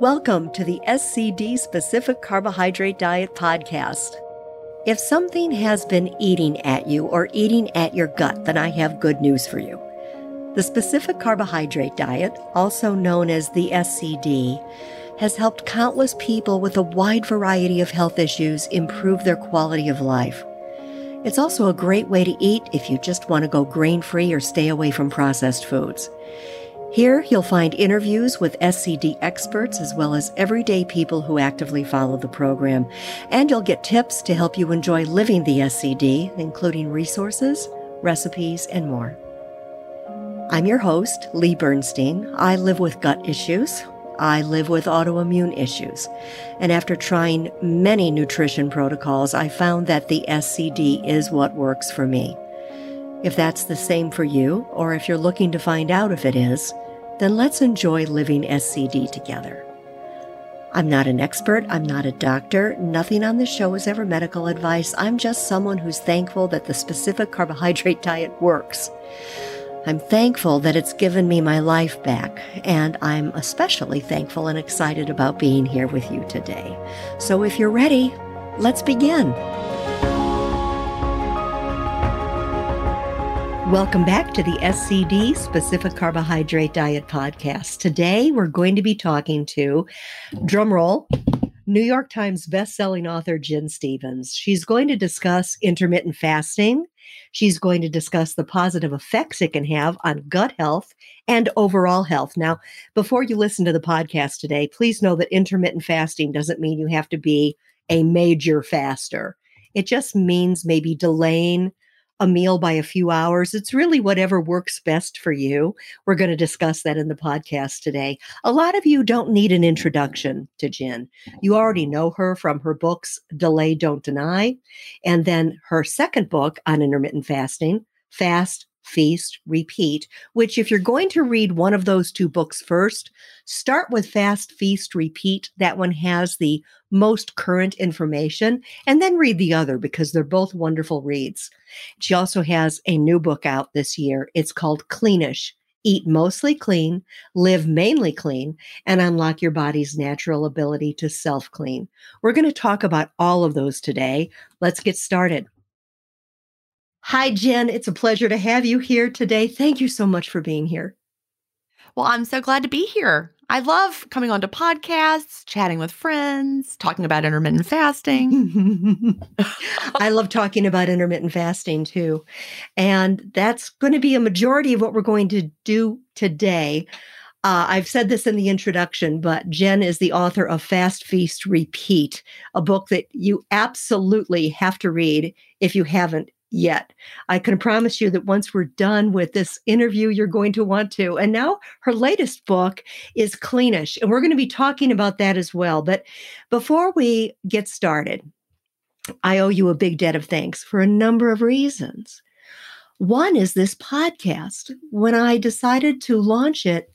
Welcome to the SCD Specific Carbohydrate Diet Podcast. If something has been eating at you or eating at your gut, then I have good news for you. The Specific Carbohydrate Diet, also known as the SCD, has helped countless people with a wide variety of health issues improve their quality of life. It's also a great way to eat if you just want to go grain free or stay away from processed foods. Here, you'll find interviews with SCD experts as well as everyday people who actively follow the program. And you'll get tips to help you enjoy living the SCD, including resources, recipes, and more. I'm your host, Lee Bernstein. I live with gut issues. I live with autoimmune issues. And after trying many nutrition protocols, I found that the SCD is what works for me. If that's the same for you, or if you're looking to find out if it is, then let's enjoy living SCD together. I'm not an expert, I'm not a doctor, nothing on this show is ever medical advice. I'm just someone who's thankful that the specific carbohydrate diet works. I'm thankful that it's given me my life back, and I'm especially thankful and excited about being here with you today. So if you're ready, let's begin. Welcome back to the SCD Specific Carbohydrate Diet Podcast. Today we're going to be talking to, drumroll, New York Times bestselling author Gin Stephens. She's going to discuss intermittent fasting. She's going to discuss the positive effects it can have on gut health and overall health. Now, before you listen to the podcast today, please know that intermittent fasting doesn't mean you have to be a major faster. It just means maybe delaying a meal by a few hours. It's really whatever works best for you. We're going to discuss that in the podcast today. A lot of you don't need an introduction to Gin. You already know her from her books, Delay, Don't Deny, and then her second book on intermittent fasting, Fast, Feast, Repeat, which, if you're going to read one of those two books first, start with Fast, Feast, Repeat. That one has the most current information, and then read the other because they're both wonderful reads. She also has a new book out this year. It's called Cleanish Eat Mostly Clean, Live Mainly Clean, and Unlock Your Body's Natural Ability to Self Clean. We're going to talk about all of those today. Let's get started. Hi, Gin. It's a pleasure to have you here today. Thank you so much for being here. Well, I'm so glad to be here. I love coming onto podcasts, chatting with friends, talking about intermittent fasting. I love talking about intermittent fasting too. And that's going to be a majority of what we're going to do today. Uh, I've said this in the introduction, but Gin is the author of Fast Feast Repeat, a book that you absolutely have to read if you haven't yet. I can promise you that once we're done with this interview, you're going to want to. And now her latest book is Cleanish, and we're going to be talking about that as well. But before we get started, I owe you a big debt of thanks for a number of reasons. One is this podcast. When I decided to launch it,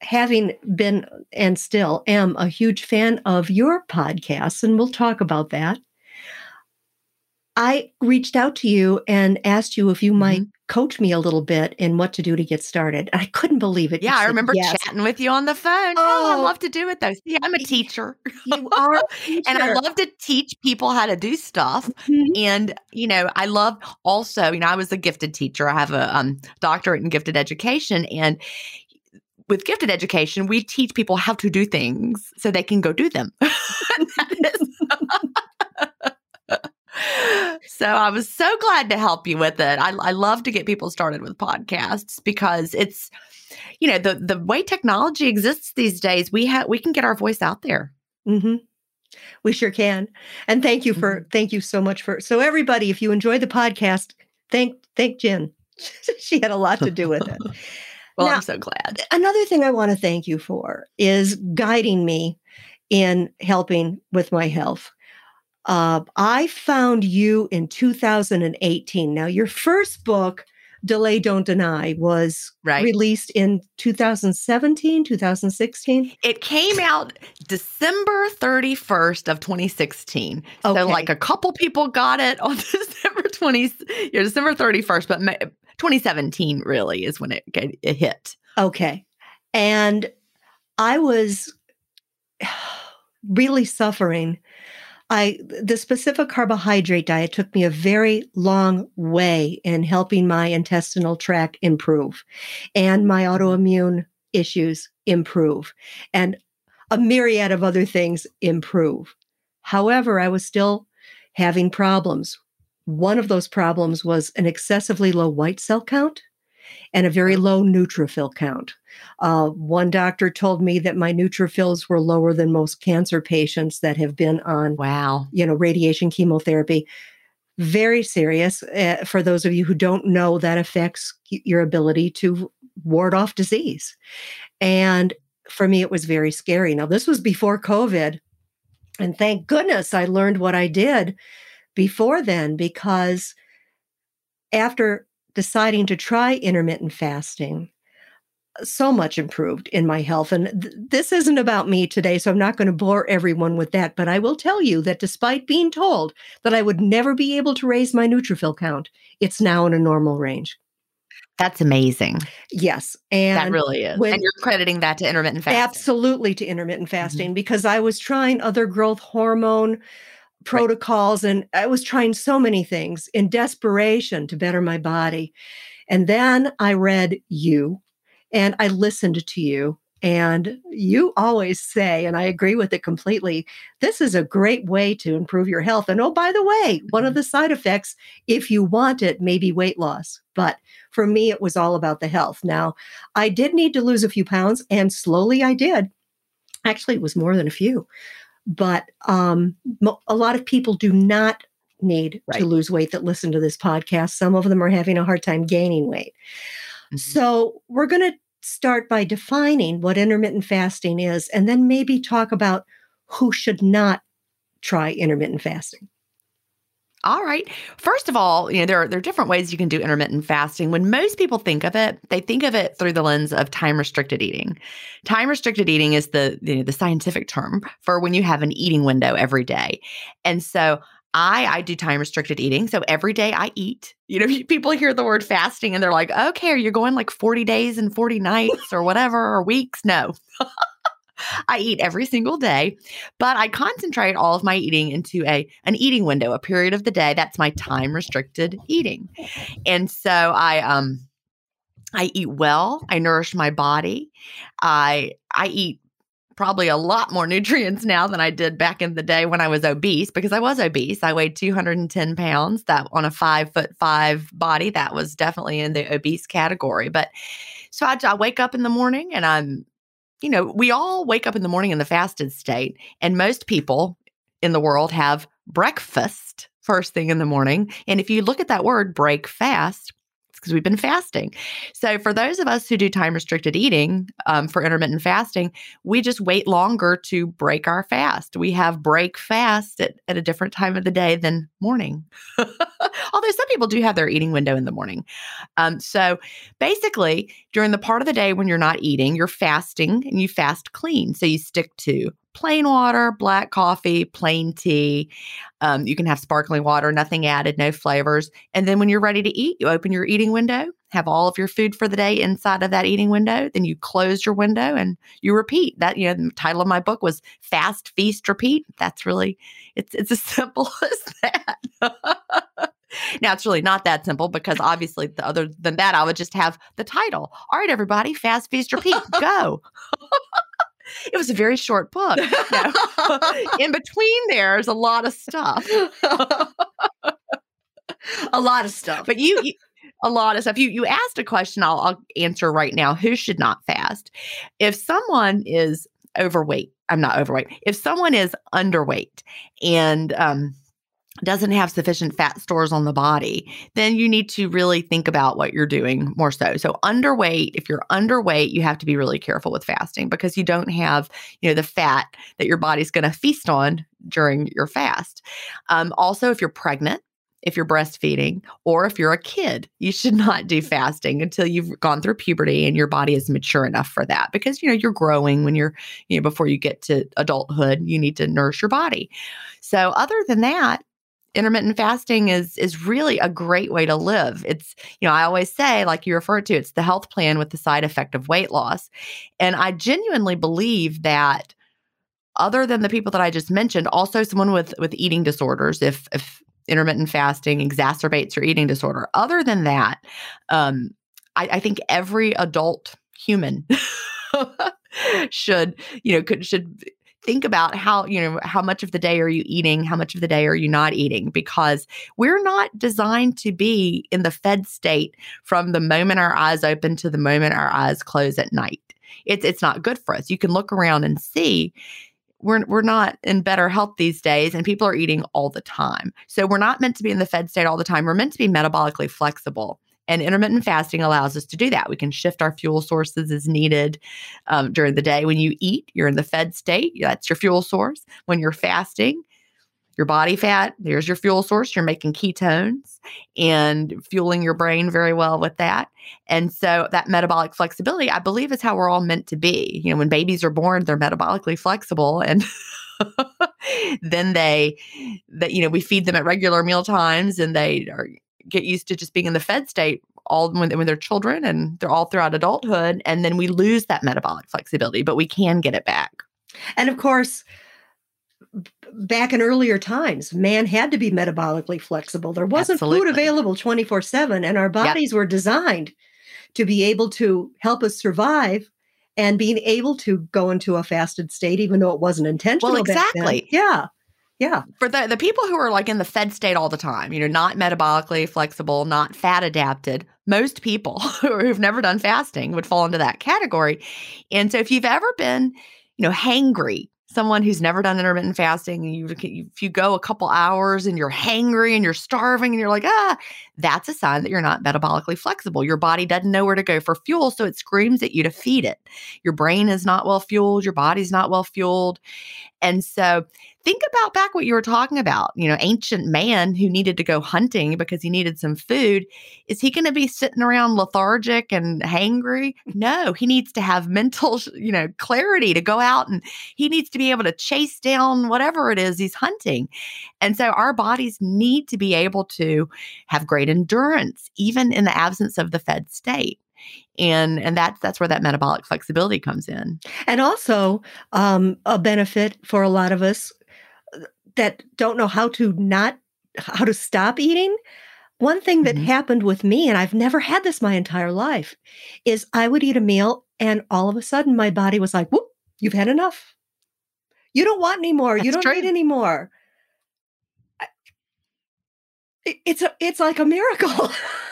having been and still am a huge fan of your podcasts, and we'll talk about that. I reached out to you and asked you if you might mm-hmm. coach me a little bit in what to do to get started. I couldn't believe it. Yeah, I remember yes. chatting with you on the phone. Oh, oh I love to do it though. See, I'm a teacher. You are, teacher. and I love to teach people how to do stuff. Mm-hmm. And you know, I love also. You know, I was a gifted teacher. I have a um, doctorate in gifted education, and with gifted education, we teach people how to do things so they can go do them. so I was so glad to help you with it. I, I love to get people started with podcasts because it's, you know, the the way technology exists these days, we have we can get our voice out there. Mm-hmm. We sure can. And thank you for mm-hmm. thank you so much for so everybody. If you enjoy the podcast, thank thank Gin. she had a lot to do with it. well, now, I'm so glad. Another thing I want to thank you for is guiding me in helping with my health. Uh, I found you in 2018. Now, your first book, Delay Don't Deny, was right. released in 2017, 2016. It came out December 31st of 2016. Okay. So, like a couple people got it on December 20, yeah, December 31st, but 2017 really is when it, it hit. Okay. And I was really suffering, I the specific carbohydrate diet took me a very long way in helping my intestinal tract improve and my mm-hmm. autoimmune issues improve and a myriad of other things improve. However, I was still having problems. One of those problems was an excessively low white cell count and a very low neutrophil count. Uh, one doctor told me that my neutrophils were lower than most cancer patients that have been on, wow, you know, radiation chemotherapy. Very serious. Uh, for those of you who don't know, that affects your ability to ward off disease. And for me, it was very scary. Now, this was before COVID. And thank goodness I learned what I did before then, because after deciding to try intermittent fasting, so much improved in my health. And th- this isn't about me today, so I'm not going to bore everyone with that. But I will tell you that despite being told that I would never be able to raise my neutrophil count, it's now in a normal range. That's amazing. Yes. And that really is. When, and you're crediting that to intermittent fasting. Absolutely to intermittent fasting mm-hmm. because I was trying other growth hormone protocols right. and I was trying so many things in desperation to better my body. And then I read you and I listened to you. And you always say, and I agree with it completely, this is a great way to improve your health. And oh, by the way, one of mm-hmm. the side effects, if you want it, may be weight loss. But for me, it was all about the health. Now, I did need to lose a few pounds, and slowly I did. Actually, it was more than a few but um, a lot of people do not need right. to lose weight that listen to this podcast. Some of them are having a hard time gaining weight. Mm-hmm. So, we're going to start by defining what intermittent fasting is and then maybe talk about who should not try intermittent fasting. All right. First of all, you know, there are, there are different ways you can do intermittent fasting. When most people think of it, they think of it through the lens of time restricted eating. Time restricted eating is the, you know, the scientific term for when you have an eating window every day. And so I I do time restricted eating. So every day I eat. You know, people hear the word fasting and they're like, "Okay, are you going like 40 days and 40 nights or whatever or weeks?" No. I eat every single day, but I concentrate all of my eating into a an eating window, a period of the day. That's my time restricted eating. And so I um I eat well, I nourish my body. I I eat probably a lot more nutrients now than I did back in the day when I was obese because I was obese. I weighed 210 pounds. That on a five foot five body, that was definitely in the obese category. But so I, I wake up in the morning and I'm you know, we all wake up in the morning in the fasted state, and most people in the world have breakfast first thing in the morning. And if you look at that word, break fast, because we've been fasting. So, for those of us who do time restricted eating um, for intermittent fasting, we just wait longer to break our fast. We have break fast at, at a different time of the day than morning. Although some people do have their eating window in the morning. Um, so, basically, during the part of the day when you're not eating, you're fasting and you fast clean. So, you stick to plain water, black coffee, plain tea. Um, you can have sparkling water, nothing added, no flavors. And then when you're ready to eat, you open your eating window, have all of your food for the day inside of that eating window. Then you close your window and you repeat. That you know, the title of my book was Fast, Feast, Repeat. That's really it's it's as simple as that. now it's really not that simple because obviously the, other than that i would just have the title all right everybody fast feast repeat go it was a very short book. In between there's a lot of stuff. a lot of stuff. But you, you, a lot of stuff. You you asked a question I'll, I'll answer right now. Who should not fast? If someone is overweight, I'm not overweight. If someone is underweight and um doesn't have sufficient fat stores on the body, then you need to really think about what you're doing more so. So underweight, if you're underweight, you have to be really careful with fasting because you don't have, you know, the fat that your body's going to feast on during your fast. Um, also, if you're pregnant, if you're breastfeeding or if you're a kid you should not do fasting until you've gone through puberty and your body is mature enough for that because you know you're growing when you're you know before you get to adulthood you need to nourish your body so other than that intermittent fasting is is really a great way to live. It's, you know, I always say like you referred to, it's the health plan with the side effect of weight loss. And I genuinely believe that other than the people that I just mentioned, also someone with with eating disorders, if if intermittent fasting exacerbates your eating disorder. Other than that, um, I, I think every adult human should, you know, could should think about how you know how much of the day are you eating how much of the day are you not eating because we're not designed to be in the fed state from the moment our eyes open to the moment our eyes close at night it's it's not good for us you can look around and see we're we're not in better health these days and people are eating all the time. So we're not meant to be in the fed state all the time. We're meant to be metabolically flexible. And intermittent fasting allows us to do that. We can shift our fuel sources as needed um, during the day. When you eat, you're in the fed state. That's your fuel source. When you're fasting, your body fat, there's your fuel source. You're making ketones and fueling your brain very well with that. And so that metabolic flexibility, I believe, is how we're all meant to be. You know, when babies are born, they're metabolically flexible and then they that you know we feed them at regular meal times and they are get used to just being in the fed state all when, when they're children and they're all throughout adulthood and then we lose that metabolic flexibility but we can get it back and of course back in earlier times, man had to be metabolically flexible. There wasn't Absolutely. food available 24 7, and our bodies yep. were designed to be able to help us survive and being able to go into a fasted state, even though it wasn't intentional. Well, exactly. Yeah. Yeah. For the, the people who are like in the fed state all the time, you know, not metabolically flexible, not fat adapted, most people who've never done fasting would fall into that category. And so if you've ever been, you know, hangry someone who's never done intermittent fasting and you if you go a couple hours and you're hangry and you're starving and you're like ah that's a sign that you're not metabolically flexible your body doesn't know where to go for fuel so it screams at you to feed it your brain is not well fueled your body's not well fueled and so think about back what you were talking about. You know, ancient man who needed to go hunting because he needed some food. Is he going to be sitting around lethargic and hangry? No, he needs to have mental, you know, clarity to go out and he needs to be able to chase down whatever it is he's hunting. And so our bodies need to be able to have great endurance, even in the absence of the fed state and and that's that's where that metabolic flexibility comes in. And also um, a benefit for a lot of us that don't know how to not how to stop eating. One thing that mm-hmm. happened with me and i've never had this my entire life is i would eat a meal and all of a sudden my body was like whoop you've had enough. You don't want any more. You don't true. need any more. It's a it's like a miracle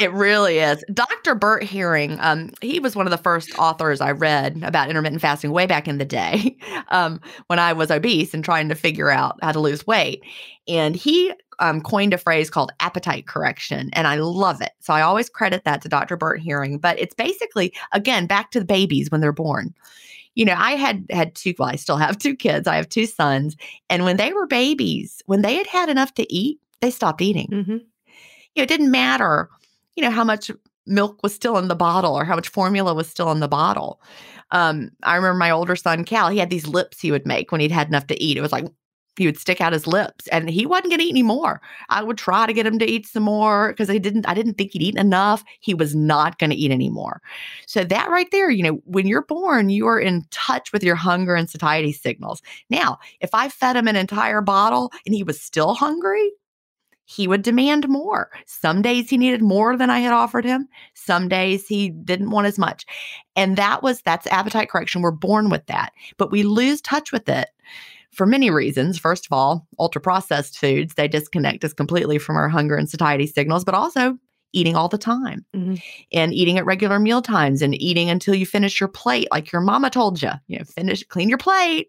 it really is. Dr. Bert Herring, um, he was one of the first authors I read about intermittent fasting way back in the day um, when I was obese and trying to figure out how to lose weight. And he um, coined a phrase called appetite correction, and I love it. So I always credit that to Dr. Bert Herring. But it's basically, again, back to the babies when they're born you know, I had had two, well, I still have two kids. I have two sons. And when they were babies, when they had had enough to eat, they stopped eating. Mm-hmm you know, it didn't matter, you know, how much milk was still in the bottle or how much formula was still in the bottle. Um, I remember my older son, Cal, he had these lips he would make when he'd had enough to eat. It was like he would stick out his lips and he wasn't going to eat any more. I would try to get him to eat some more because I didn't I didn't think he'd eaten enough. He was not going to eat anymore. So that right there, you know, when you're born, you are in touch with your hunger and satiety signals. Now, if I fed him an entire bottle and he was still hungry, he would demand more. Some days he needed more than I had offered him. Some days he didn't want as much. And that was that's appetite correction. We're born with that, but we lose touch with it for many reasons. First of all, ultra processed foods, they disconnect us completely from our hunger and satiety signals, but also eating all the time mm-hmm. and eating at regular meal times and eating until you finish your plate like your mama told you. You know, finish clean your plate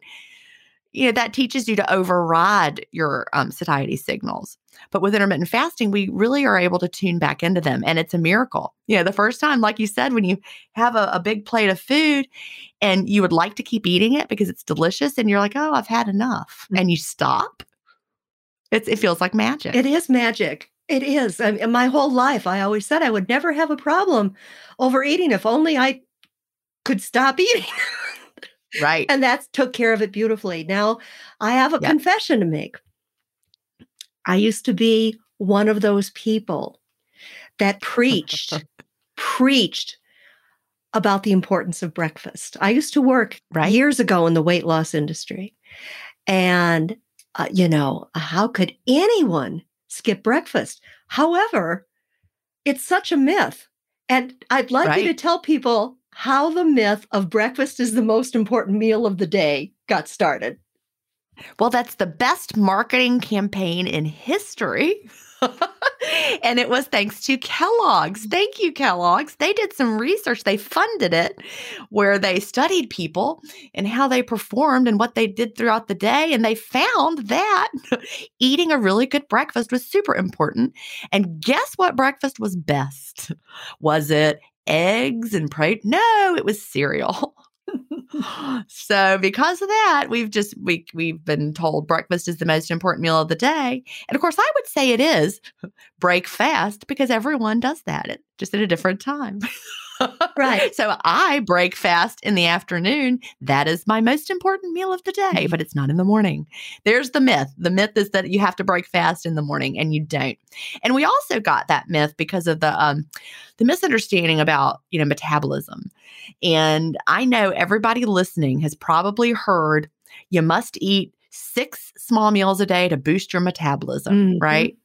you know that teaches you to override your um, satiety signals. But with intermittent fasting we really are able to tune back into them and it's a miracle. You know the first time like you said when you have a, a big plate of food and you would like to keep eating it because it's delicious and you're like oh i've had enough mm-hmm. and you stop it's, it feels like magic. It is magic. It is. I mean, my whole life i always said i would never have a problem overeating if only i could stop eating Right. And that took care of it beautifully. Now, I have a yep. confession to make. I used to be one of those people that preached, preached about the importance of breakfast. I used to work Right. years ago in the weight loss industry. And, uh, you know, how could anyone skip breakfast? However, it's such a myth. And I'd like you to tell people how the myth of breakfast is the most important meal of the day got started. Well, that's the best marketing campaign in history. and it was thanks to Kellogg's. Thank you, Kellogg's. They did some research, they funded it where they studied people and how they performed and what they did throughout the day. And they found that eating a really good breakfast was super important. And guess what breakfast was best? Was it eggs and protein? No, it was cereal. so because of that we've just we we've been told breakfast is the most important meal of the day and of course i would say it is break fast because everyone does that at, just at a different time Right. so i break fast in the afternoon that is my most important meal of the day but it's not in the morning there's the myth the myth is that you have to break fast in the morning and you don't and we also got that myth because of the um the misunderstanding about you know metabolism and I know everybody listening has probably heard you must eat six small meals a day to boost your metabolism, Mhm. right?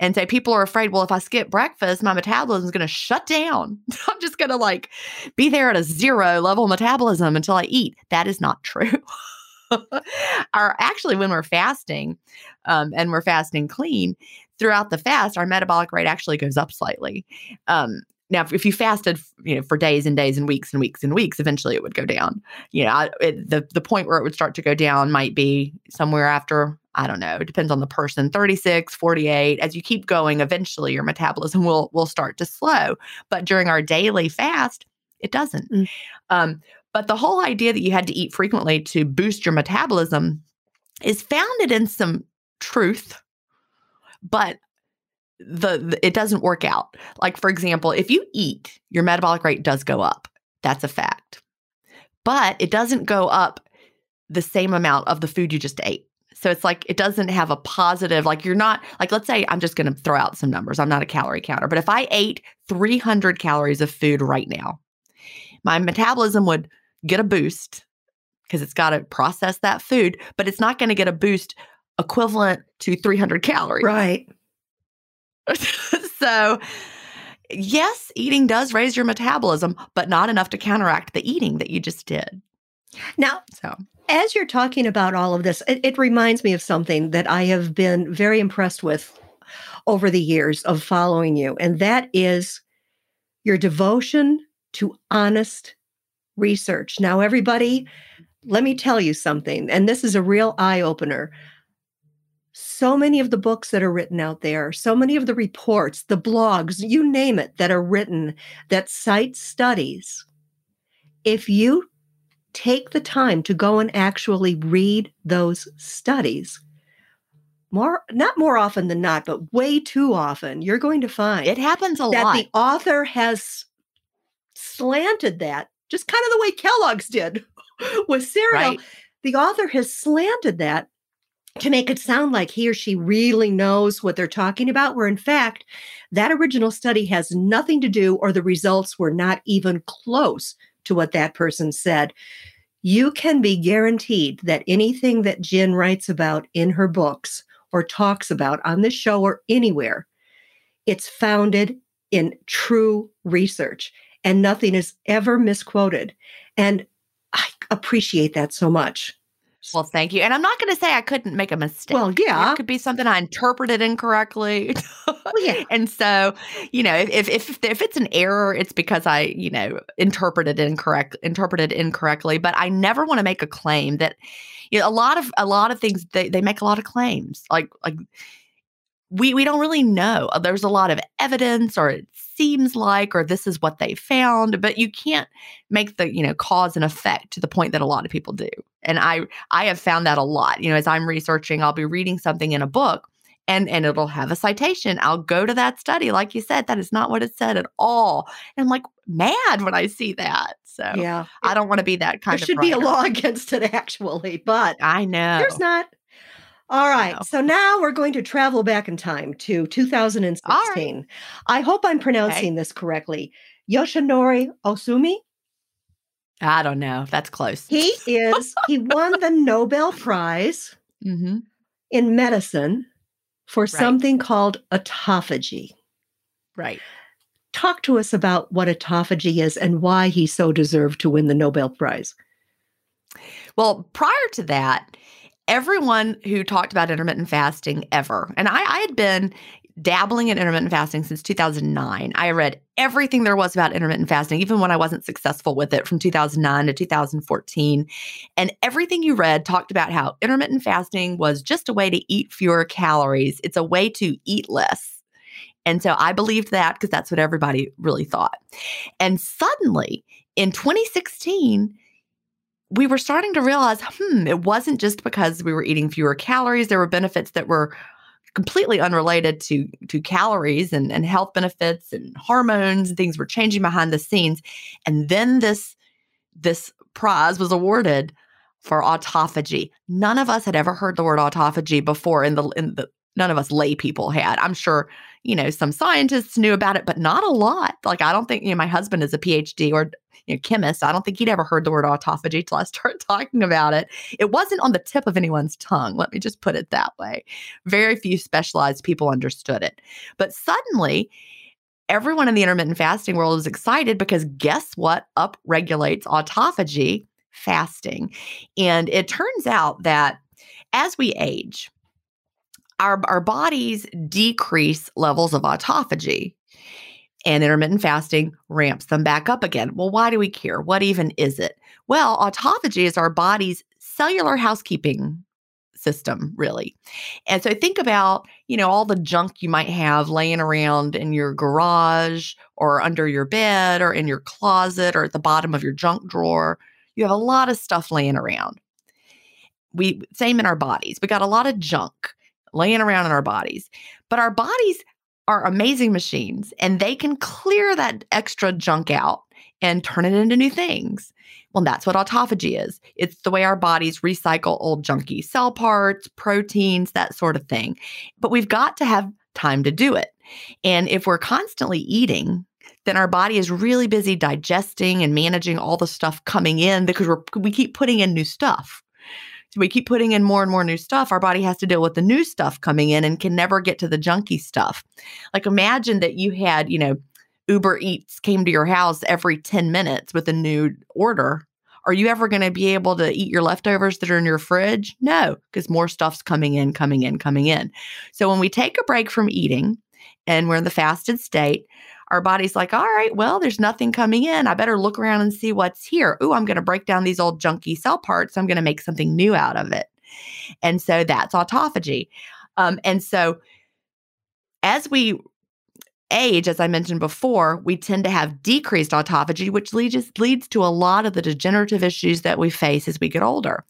And say people are afraid, well, if I skip breakfast, my metabolism is going to shut down. I'm just going to like be there at a zero level metabolism until I eat. That is not true. our actually, when we're fasting um, and we're fasting clean, throughout the fast, our metabolic rate actually goes up slightly. Um, now, if- you fasted, you know, for days and days and weeks and weeks and weeks, eventually it would go down. You know, I, it, the the point where it would start to go down might be somewhere after I don't know. It depends on the person. 36, 48. As you keep going, eventually your metabolism will will start to slow. But during our daily fast, it doesn't. Mm. Um, but the whole idea that you had to eat frequently to boost your metabolism is founded in some truth, but the, the it doesn't work out. Like for example, if you eat, your metabolic rate does go up. That's a fact. But it doesn't go up the same amount of the food you just ate. So it's like it doesn't have a positive, like you're not, like let's say I'm just going to throw out some numbers. I'm not a calorie counter, but if I ate 300 calories of food right now, my metabolism would get a boost because it's got to process that food, but it's not going to get a boost equivalent to 300 calories. Right. so, yes, eating does raise your metabolism, but not enough to counteract the eating that you just did. Now, So, as you're talking about all of this, it, it reminds me of something that I have been very impressed with over the years of following you, and that is your devotion to honest research. Now, everybody, let me tell you something, and this is a real eye opener. So many of the books that are written out there, so many of the reports, the blogs, you name it, that are written that cite studies. If you take the time to go and actually read those studies, more not more often than not, but way too often, you're going to find it happens a that lot. the author has slanted that, just kind of the way Kellogg's did with cereal. Right. The author has slanted that to make it sound like he or she really knows what they're talking about, where in fact, that original study has nothing to do, or the results were not even close to what that person said. You can be guaranteed that anything that Gin writes about in her books or talks about on this show or anywhere, it's founded in true research and nothing is ever misquoted. And I appreciate that so much. Well, thank you. And I'm not going to say I couldn't make a mistake. Well, yeah. It could be something I interpreted incorrectly. Well, yeah. and so, you know, if, if if it's an error, it's because I, you know, interpreted incorrect interpreted incorrectly. But I never want to make a claim that you know, a lot of a lot of things they, they make a lot of claims. Like like we we don't really know. Uh, There's a lot of evidence or it seems like or this is what they found, but you can't make the, you know, cause and effect to the point that a lot of people do. And I I have found that a lot. You know, as I'm researching, I'll be reading something in a book and and it'll have a citation. I'll go to that study like you said that is not what it said at all. And I'm like mad when I see that. So Yeah. I don't want to be that kind. There should be a law against it, actually, but I know. there's not. All right. So now we're going to travel back in time to 2016. I hope I'm pronouncing this correctly. Yoshinori Ohsumi. I don't know. That's close. He is, he won the Nobel Prize hmm in medicine for something called autophagy. Right. Talk to us about what autophagy is and why he so deserved to win the Nobel Prize. Well, prior to that, everyone who talked about intermittent fasting ever, and I, I had been dabbling in intermittent fasting since 2009. I read everything there was about intermittent fasting, even when I wasn't successful with it from 2009 to 2014. And everything you read talked about how intermittent fasting was just a way to eat fewer calories, it's a way to eat less. And so I believed that because that's what everybody really thought. And suddenly in 2016, we were starting to realize, hmm, it wasn't just because we were eating fewer calories. There were benefits that were completely unrelated to to calories and, and health benefits and hormones and things were changing behind the scenes. And then this this prize was awarded for autophagy. None of us had ever heard the word autophagy before in the in the none of us lay people had. I'm sure you know some scientists knew about it but not a lot like i don't think you know my husband is a phd or you know, chemist. I don't think he'd ever heard the word autophagy till I started talking about it. It wasn't on the tip of anyone's tongue. Let me just put it that way. Very few specialized people understood it. But suddenly, everyone in the intermittent fasting world is excited because guess what upregulates autophagy? Fasting. And it turns out that as we age, our, our bodies decrease levels of autophagy and intermittent fasting ramps them back up again. Well, why do we care? What even is it? Well, autophagy is our body's cellular housekeeping system really. And so think about, you know, all the junk you might have laying around in your garage or under your bed or in your closet or at the bottom of your junk drawer. You have a lot of stuff laying around. We same in our bodies. We got a lot of junk laying around in our bodies. But our bodies are amazing machines and they can clear that extra junk out and turn it into new things. Well, that's what autophagy is. It's the way our bodies recycle old junky cell parts, proteins, that sort of thing. But we've got to have time to do it. And if we're constantly eating, then our body is really busy digesting and managing all the stuff coming in because we keep putting in new stuff we keep putting in more and more new stuff, our body has to deal with the new stuff coming in and can never get to the junky stuff. Like imagine that you had, you know, Uber Eats came to your house every 10 minutes with a new order. Are you ever going to be able to eat your leftovers that are in your fridge? No, because more stuff's coming in, coming in, coming in. So when we take a break from eating and we're in the fasted state, our body's like, all right, well, there's nothing coming in. I better look around and see what's here. Ooh, I'm going to break down these old junky cell parts. I'm going to make something new out of it. And so that's autophagy. Um, and so as we age, as I mentioned before, we tend to have decreased autophagy, which leads, leads to a lot of the degenerative issues that we face as we get older.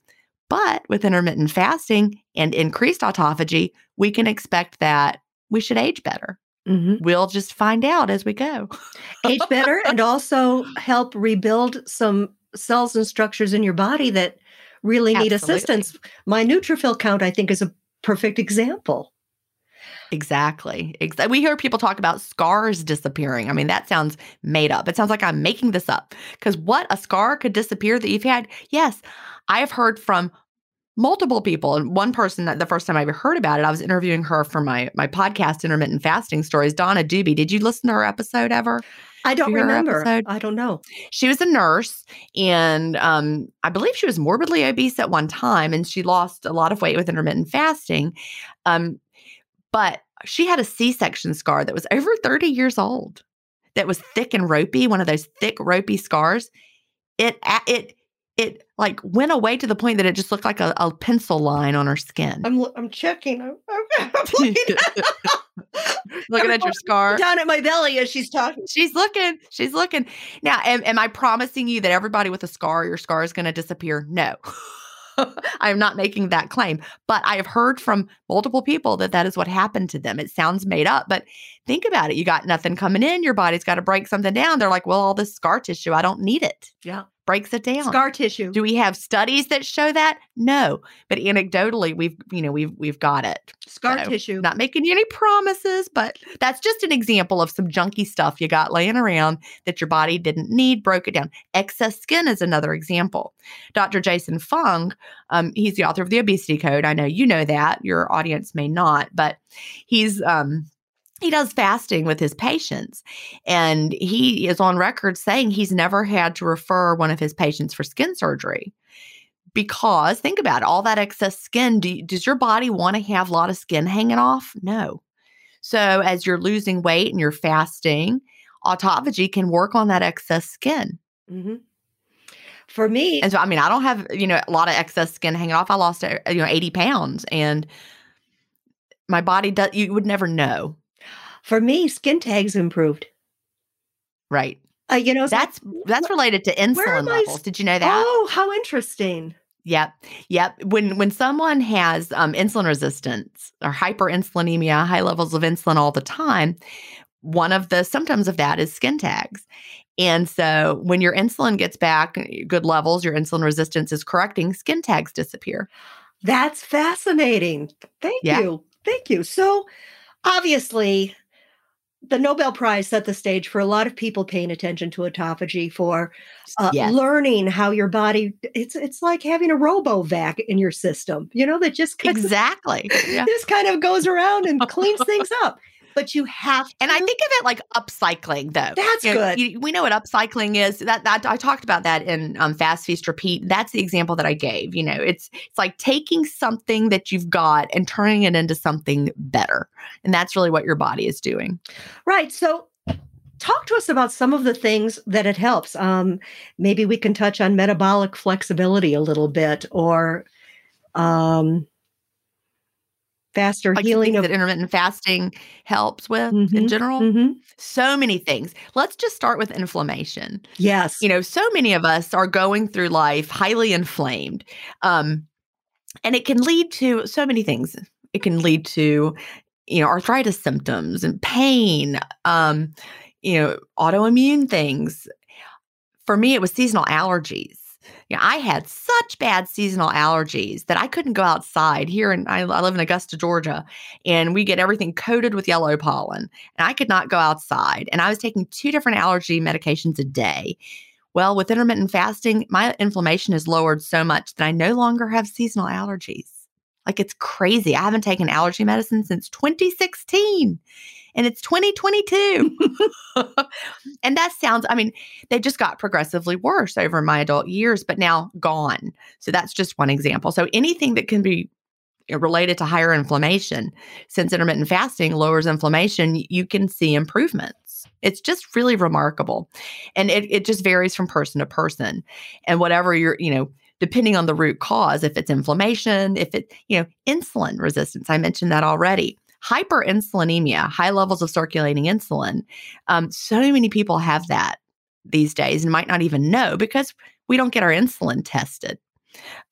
But with intermittent fasting and increased autophagy, we can expect that we should age better. Mm-hmm. We'll just find out as we go. Age better and also help rebuild some cells and structures in your body that really need Absolutely. assistance. My neutrophil count, I think, is a perfect example. Exactly. Exactly. We hear people talk about scars disappearing. I mean, that sounds made up. It sounds like I'm making this up. Because what a scar could disappear that you've had? Yes, I have heard from multiple people. And one person that the first time i ever heard about it i was interviewing her for my my podcast intermittent fasting stories. Donna doobie did you listen to her episode ever? I don't remember. i don't know. She was a nurse and um, i believe she was morbidly obese at one time and she lost a lot of weight with intermittent fasting. Um, but she had a c-section scar that was over 30 years old that was thick and ropey one of those thick ropey scars. It it it like went away to the point that it just looked like a, a pencil line on her skin. I'm I'm checking. I'm, I'm looking, looking at your scar down at my belly as she's talking. She's looking. She's looking. Now, am, am I promising you that everybody with a scar, your scar is going to disappear? No. I am not making that claim, but I have heard from multiple people that that is what happened to them. It sounds made up, but think about it. You got nothing coming in, your body's got to break something down. They're like, well, all this scar tissue, I don't need it. Yeah. Breaks it down. Scar tissue. Do we have studies that show that? No. But anecdotally, we've, you know, we've we've got it. Scar So, tissue. Not making you any promises, but that's just an example of some junky stuff you got laying around that your body didn't need, broke it down. Excess skin is another example. Dr. Jason Fung, um, he's the author of the Obesity Code. I know you know that. Your audience may not, but he's um, he does fasting with his patients and he is on record saying he's never had to refer one of his patients for skin surgery because think about it, all that excess skin do, does your body want to have a lot of skin hanging off? No. So as you're losing weight and you're fasting autophagy can work on that excess skin. Hmm For me, and so i mean i don't have you know a lot of excess skin hanging off. I lost uh, you know 80 pounds and my body does you would never know for me, skin tags improved. right Uh, you know, it's like, That's that's related to insulin levels. Did you know that? oh, how interesting. Yep. Yep. When when someone has um, insulin resistance or hyperinsulinemia, high levels of insulin all the time, one of the symptoms of that is skin tags. And so when your insulin gets back good levels, your insulin resistance is correcting, skin tags disappear. That's fascinating. Thank Yeah. you. Thank you. So, obviously, the Nobel Prize set the stage for a lot of people paying attention to autophagy for uh, yes. learning how your body it's it's like having a robovac in your system, you know, that just kind of, Exactly. Yeah. just kind of goes around and cleans things up. But you have to And I think of it like upcycling, though. That's You know, good. you- we know what upcycling is. That that I talked about that in um, Fast Feast Repeat. That's the example that I gave. You know, it's it's like taking something that you've got and turning it into something better, and that's really what your body is doing. Right. So talk to us about some of the things that it helps. Um, maybe we can touch on metabolic flexibility a little bit or um, faster Like healing of that intermittent fasting helps with in Mhm, general. Mhm. So many things. Let's just start with inflammation. Yes. you know so many of us are going through life highly inflamed um and it can lead to so many things it can lead to you know arthritis symptoms and pain um you know autoimmune things for me it was seasonal allergies know, I had such bad seasonal allergies that I couldn't go outside here. And I, I live in Augusta, Georgia, and we get everything coated with yellow pollen. And I could not go outside. And I was taking two different allergy medications a day. Well, with intermittent fasting, my inflammation is lowered so much that I no longer have seasonal allergies. Like it's crazy. I haven't taken allergy medicine since 2016 and it's 2022. and that sounds, I mean, they just got progressively worse over my adult years, but now gone. So that's just one example. So anything that can be related to higher inflammation, since intermittent fasting lowers inflammation, you can see improvements. It's just really remarkable. And it, it just varies from person to person. And whatever you're, you know, depending on the root cause, if it's inflammation, if it, you know, insulin resistance, I mentioned that already. Hyperinsulinemia, high levels of circulating insulin. Um, so many people have that these days and might not even know because we don't get our insulin tested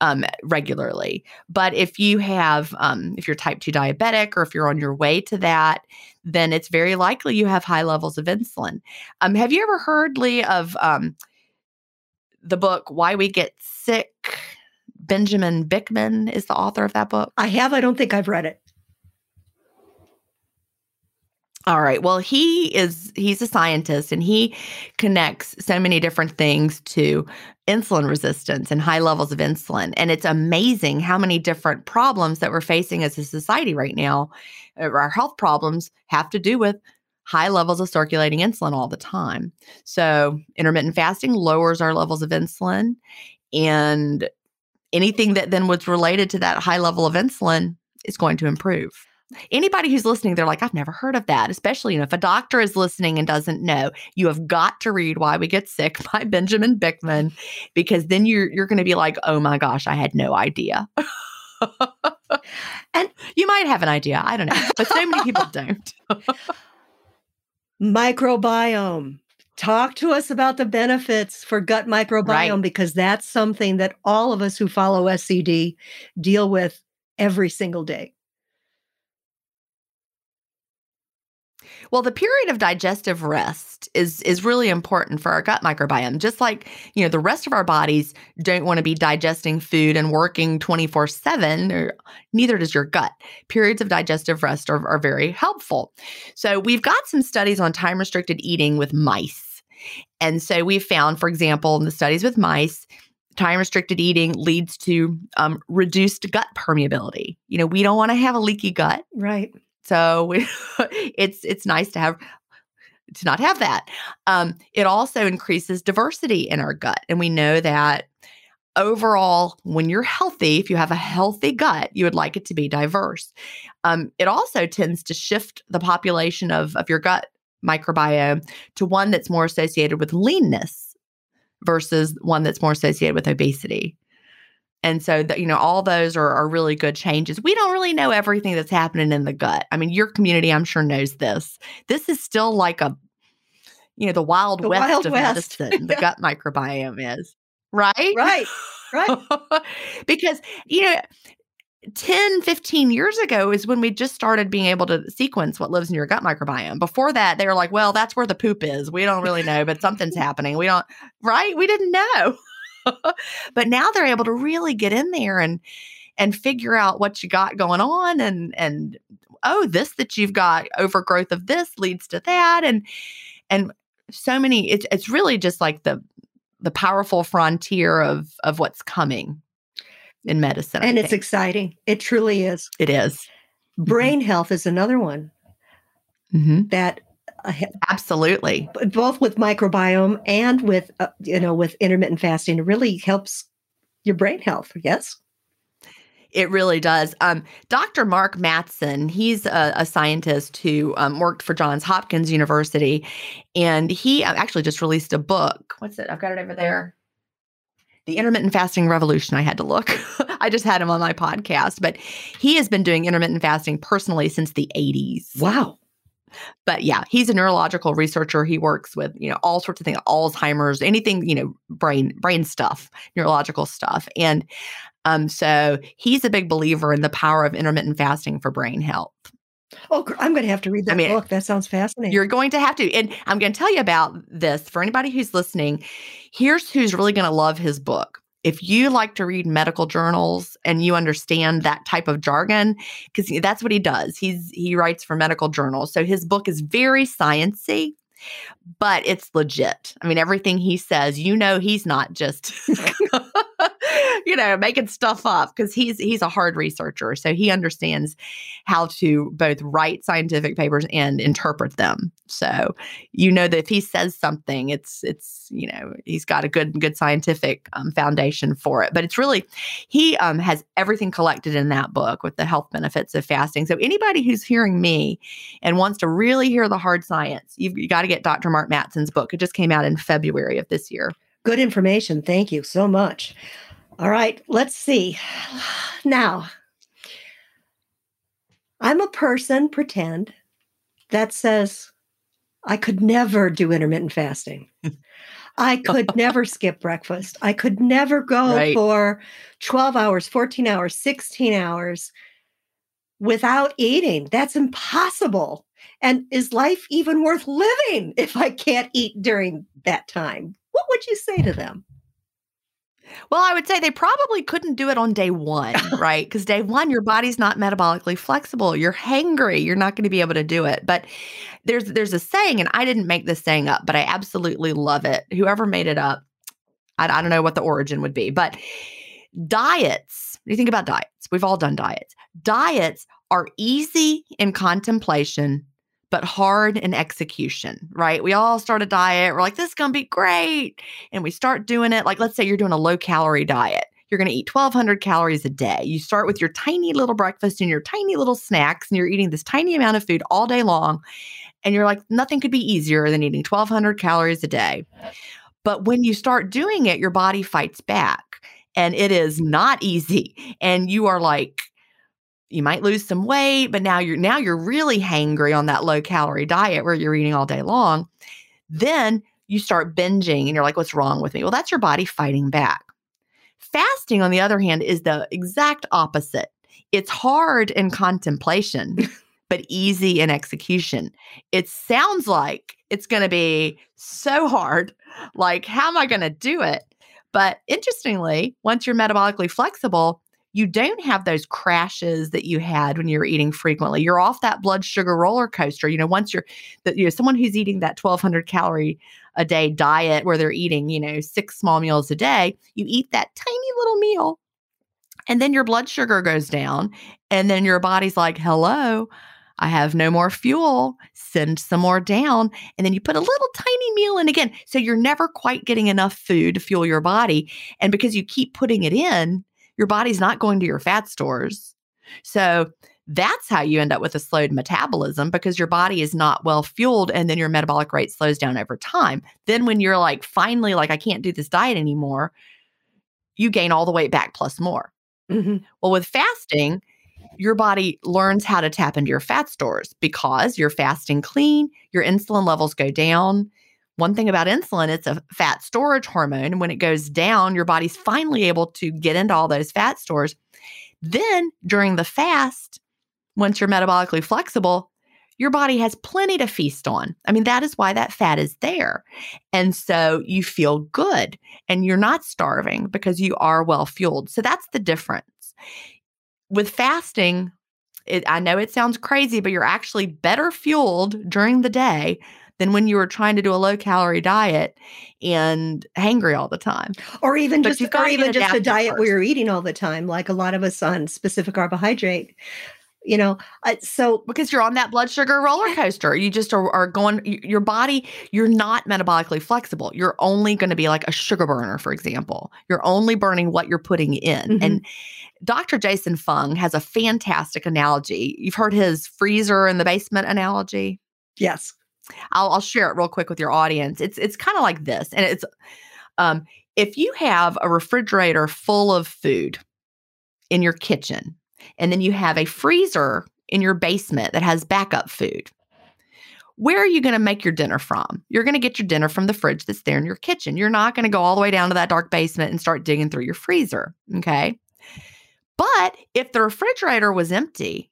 um, regularly. But if you have, um, if you're type 2 diabetic or if you're on your way to that, then it's very likely you have high levels of insulin. Um, have you ever heard, Lee, of um, the book Why We Get Sick? Benjamin Bikman is the author of that book. I have. I don't think I've read it. All right. Well, he is he's a scientist and he connects so many different things to insulin resistance and high levels of insulin. And it's amazing how many different problems that we're facing as a society right now, uh, our health problems have to do with high levels of circulating insulin all the time. So, intermittent fasting lowers our levels of insulin and anything that then was related to that high level of insulin is going to improve anybody who's listening, they're like, I've never heard of that. Especially, you know, if a doctor is listening and doesn't know, you have got to read Why We Get Sick by Benjamin Bikman, because then you're you're gonna be like, oh my gosh, I had no idea. And- you might have an idea. I don't know. But so many people don't. Microbiome. Talk to us about the benefits for gut microbiome Right. because that's something that all of us who follow SCD deal with every single day. Well, the period of digestive rest is is really important for our gut microbiome. Just like, you know, the rest of our bodies don't want to be digesting food and working 24/7, neither does your gut. Periods of digestive rest are, are very helpful. So, we've got some studies on time restricted eating with mice. And so we found, for example, in the studies with mice, time restricted eating leads to um, reduced gut permeability. You know, we don't want to have a leaky gut. Right. So it's it's nice to have to not have that. Um, it also increases diversity in our gut, and we know that overall, when you're healthy, if you have a healthy gut, you would like it to be diverse. Um, it also tends to shift the population of of your gut microbiome to one that's more associated with leanness versus one that's more associated with obesity. And so, that you know, all those are, are really good changes. We don't really know everything that's happening in the gut. I mean, your community, I'm sure, knows this. This is still like a, you know, the wild The west Wild of West. medicine. The gut microbiome is right, Right. Right. because you know 10 15 years ago is when we just started being able to sequence what lives in your gut microbiome before that they were like well that's where the poop is we don't really know but something's happening we don't right we didn't know but now they're able to really get in there and and figure out what you got going on and and oh this that you've got overgrowth of this leads to that and and so many it's it's really just like the the powerful frontier of of what's coming in medicine and it's exciting. It truly is. it is Brain health is another one Mhm. that ha- absolutely both with microbiome and with uh, you know with intermittent fasting it really helps your brain health. Yes. It really does. Um, Dr. Mark Mattson, he's a, a scientist who um, worked for Johns Hopkins University, and he uh, actually just released a book. What's it? I've got it over there. The Intermittent Fasting Revolution. I had to look. I just had him on my podcast, but he has been doing intermittent fasting personally since the 80s. Wow. But yeah, he's a neurological researcher. He works with, you know, all sorts of things, Alzheimer's, anything, you know, brain brain stuff, neurological stuff. And um, so he's a big believer in the power of intermittent fasting for brain health. Oh, I'm going to have to read that I mean, book. That sounds fascinating. You're going to have to. And I'm going to tell you about this for anybody who's listening. Here's who's really going to love his book. If you like to read medical journals and you understand that type of jargon, because that's what he does. He's he writes for medical journals. So his book is very sciency, but it's legit. I mean, everything he says, you know, he's not just you know making stuff up because he's he's a hard researcher so he understands how to both write scientific papers and interpret them. So you know that if he says something it's it's you know he's got a good good scientific um, foundation for it. But it's really he um, has everything collected in that book with the health benefits of fasting. So anybody who's hearing me and wants to really hear the hard science you've you got to get dr mark mattson's book. It just came out in february of this year Good information. Thank you so much. All right, let's see. Now, I'm a person, pretend, that says I could never do intermittent fasting. I could never skip breakfast. I could never go Right. for 12 hours, 14 hours, 16 hours without eating. That's impossible. And is life even worth living if I can't eat during that time? Would you say to them? Well, I would say they probably couldn't do it on day one, right? Because day one, your body's not metabolically flexible. You're hangry. You're not going to be able to do it. But there's there's a saying, and I didn't make this saying up, but I absolutely love it. Whoever made it up, I, I don't know what the origin would be, but diets. You think about diets, we've all done diets. Diets are easy in contemplation, but hard in execution, right? We all start a diet. We're like, this is going to be great and we start doing it like let's say you're doing a low calorie diet you're going to eat 1200 calories a day you start with your tiny little breakfast and your tiny little snacks and you're eating this tiny amount of food all day long and you're like nothing could be easier than eating 1200 calories a day but when you start doing it your body fights back and it is not easy and you are like you might lose some weight but now you're now you're really hangry on that low calorie diet where you're eating all day long then you start binging and you're like, what's wrong with me? Well, that's your body fighting back. Fasting, on the other hand, is the exact opposite. It's hard in contemplation, but easy in execution. It sounds like it's going to be so hard. Like, how am I going to do it? But interestingly, once you're metabolically flexible, you don't have those crashes that you had when you were eating frequently. You're off that blood sugar roller coaster. You know, once you're, the, you know, someone who's eating that 1200 calorie a day diet where they're eating, you know, six small meals a day, you eat that tiny little meal and then your blood sugar goes down. And then your body's like, hello, I have no more fuel. Send some more down. And then you put a little tiny meal in again. So you're never quite getting enough food to fuel your body. And because you keep putting it in, your body's not going to your fat stores. So that's how you end up with a slowed metabolism because your body is not well fueled and then your metabolic rate slows down over time. Then when you're like finally like I can't do this diet anymore, you gain all the weight back plus more. Mm-hmm. Well, with fasting, your body learns how to tap into your fat stores because you're fasting clean, your insulin levels go down, one thing about insulin, it's a fat storage hormone. When it goes down, your body's finally able to get into all those fat stores. Then during the fast, once you're metabolically flexible, your body has plenty to feast on. I mean, that is why that fat is there. And so you feel good and you're not starving because you are well fueled. So that's the difference. With fasting, it, I know it sounds crazy, but you're actually better fueled during the day than when you were trying to do a low calorie diet and hangry all the time. Or even but just or even just a diet first. where you're eating all the time, like a lot of us on specific carbohydrate you know uh, so because you're on that blood sugar roller coaster. You just are, are, going your body you're not metabolically flexible. You're only going to be like a sugar burner for example. You're only burning what you're putting in. Mm-hmm. and dr jason fung has a fantastic analogy. You've heard his freezer in the basement analogy? Yes I'll, I'll share it real quick with your audience. It's it's kind of like this, and it's um, if you have a refrigerator full of food in your kitchen, and then you have a freezer in your basement that has backup food. Where are you going to make your dinner from? You're going to get your dinner from the fridge that's there in your kitchen. You're not going to go all the way down to that dark basement and start digging through your freezer. Okay. But if the refrigerator was empty,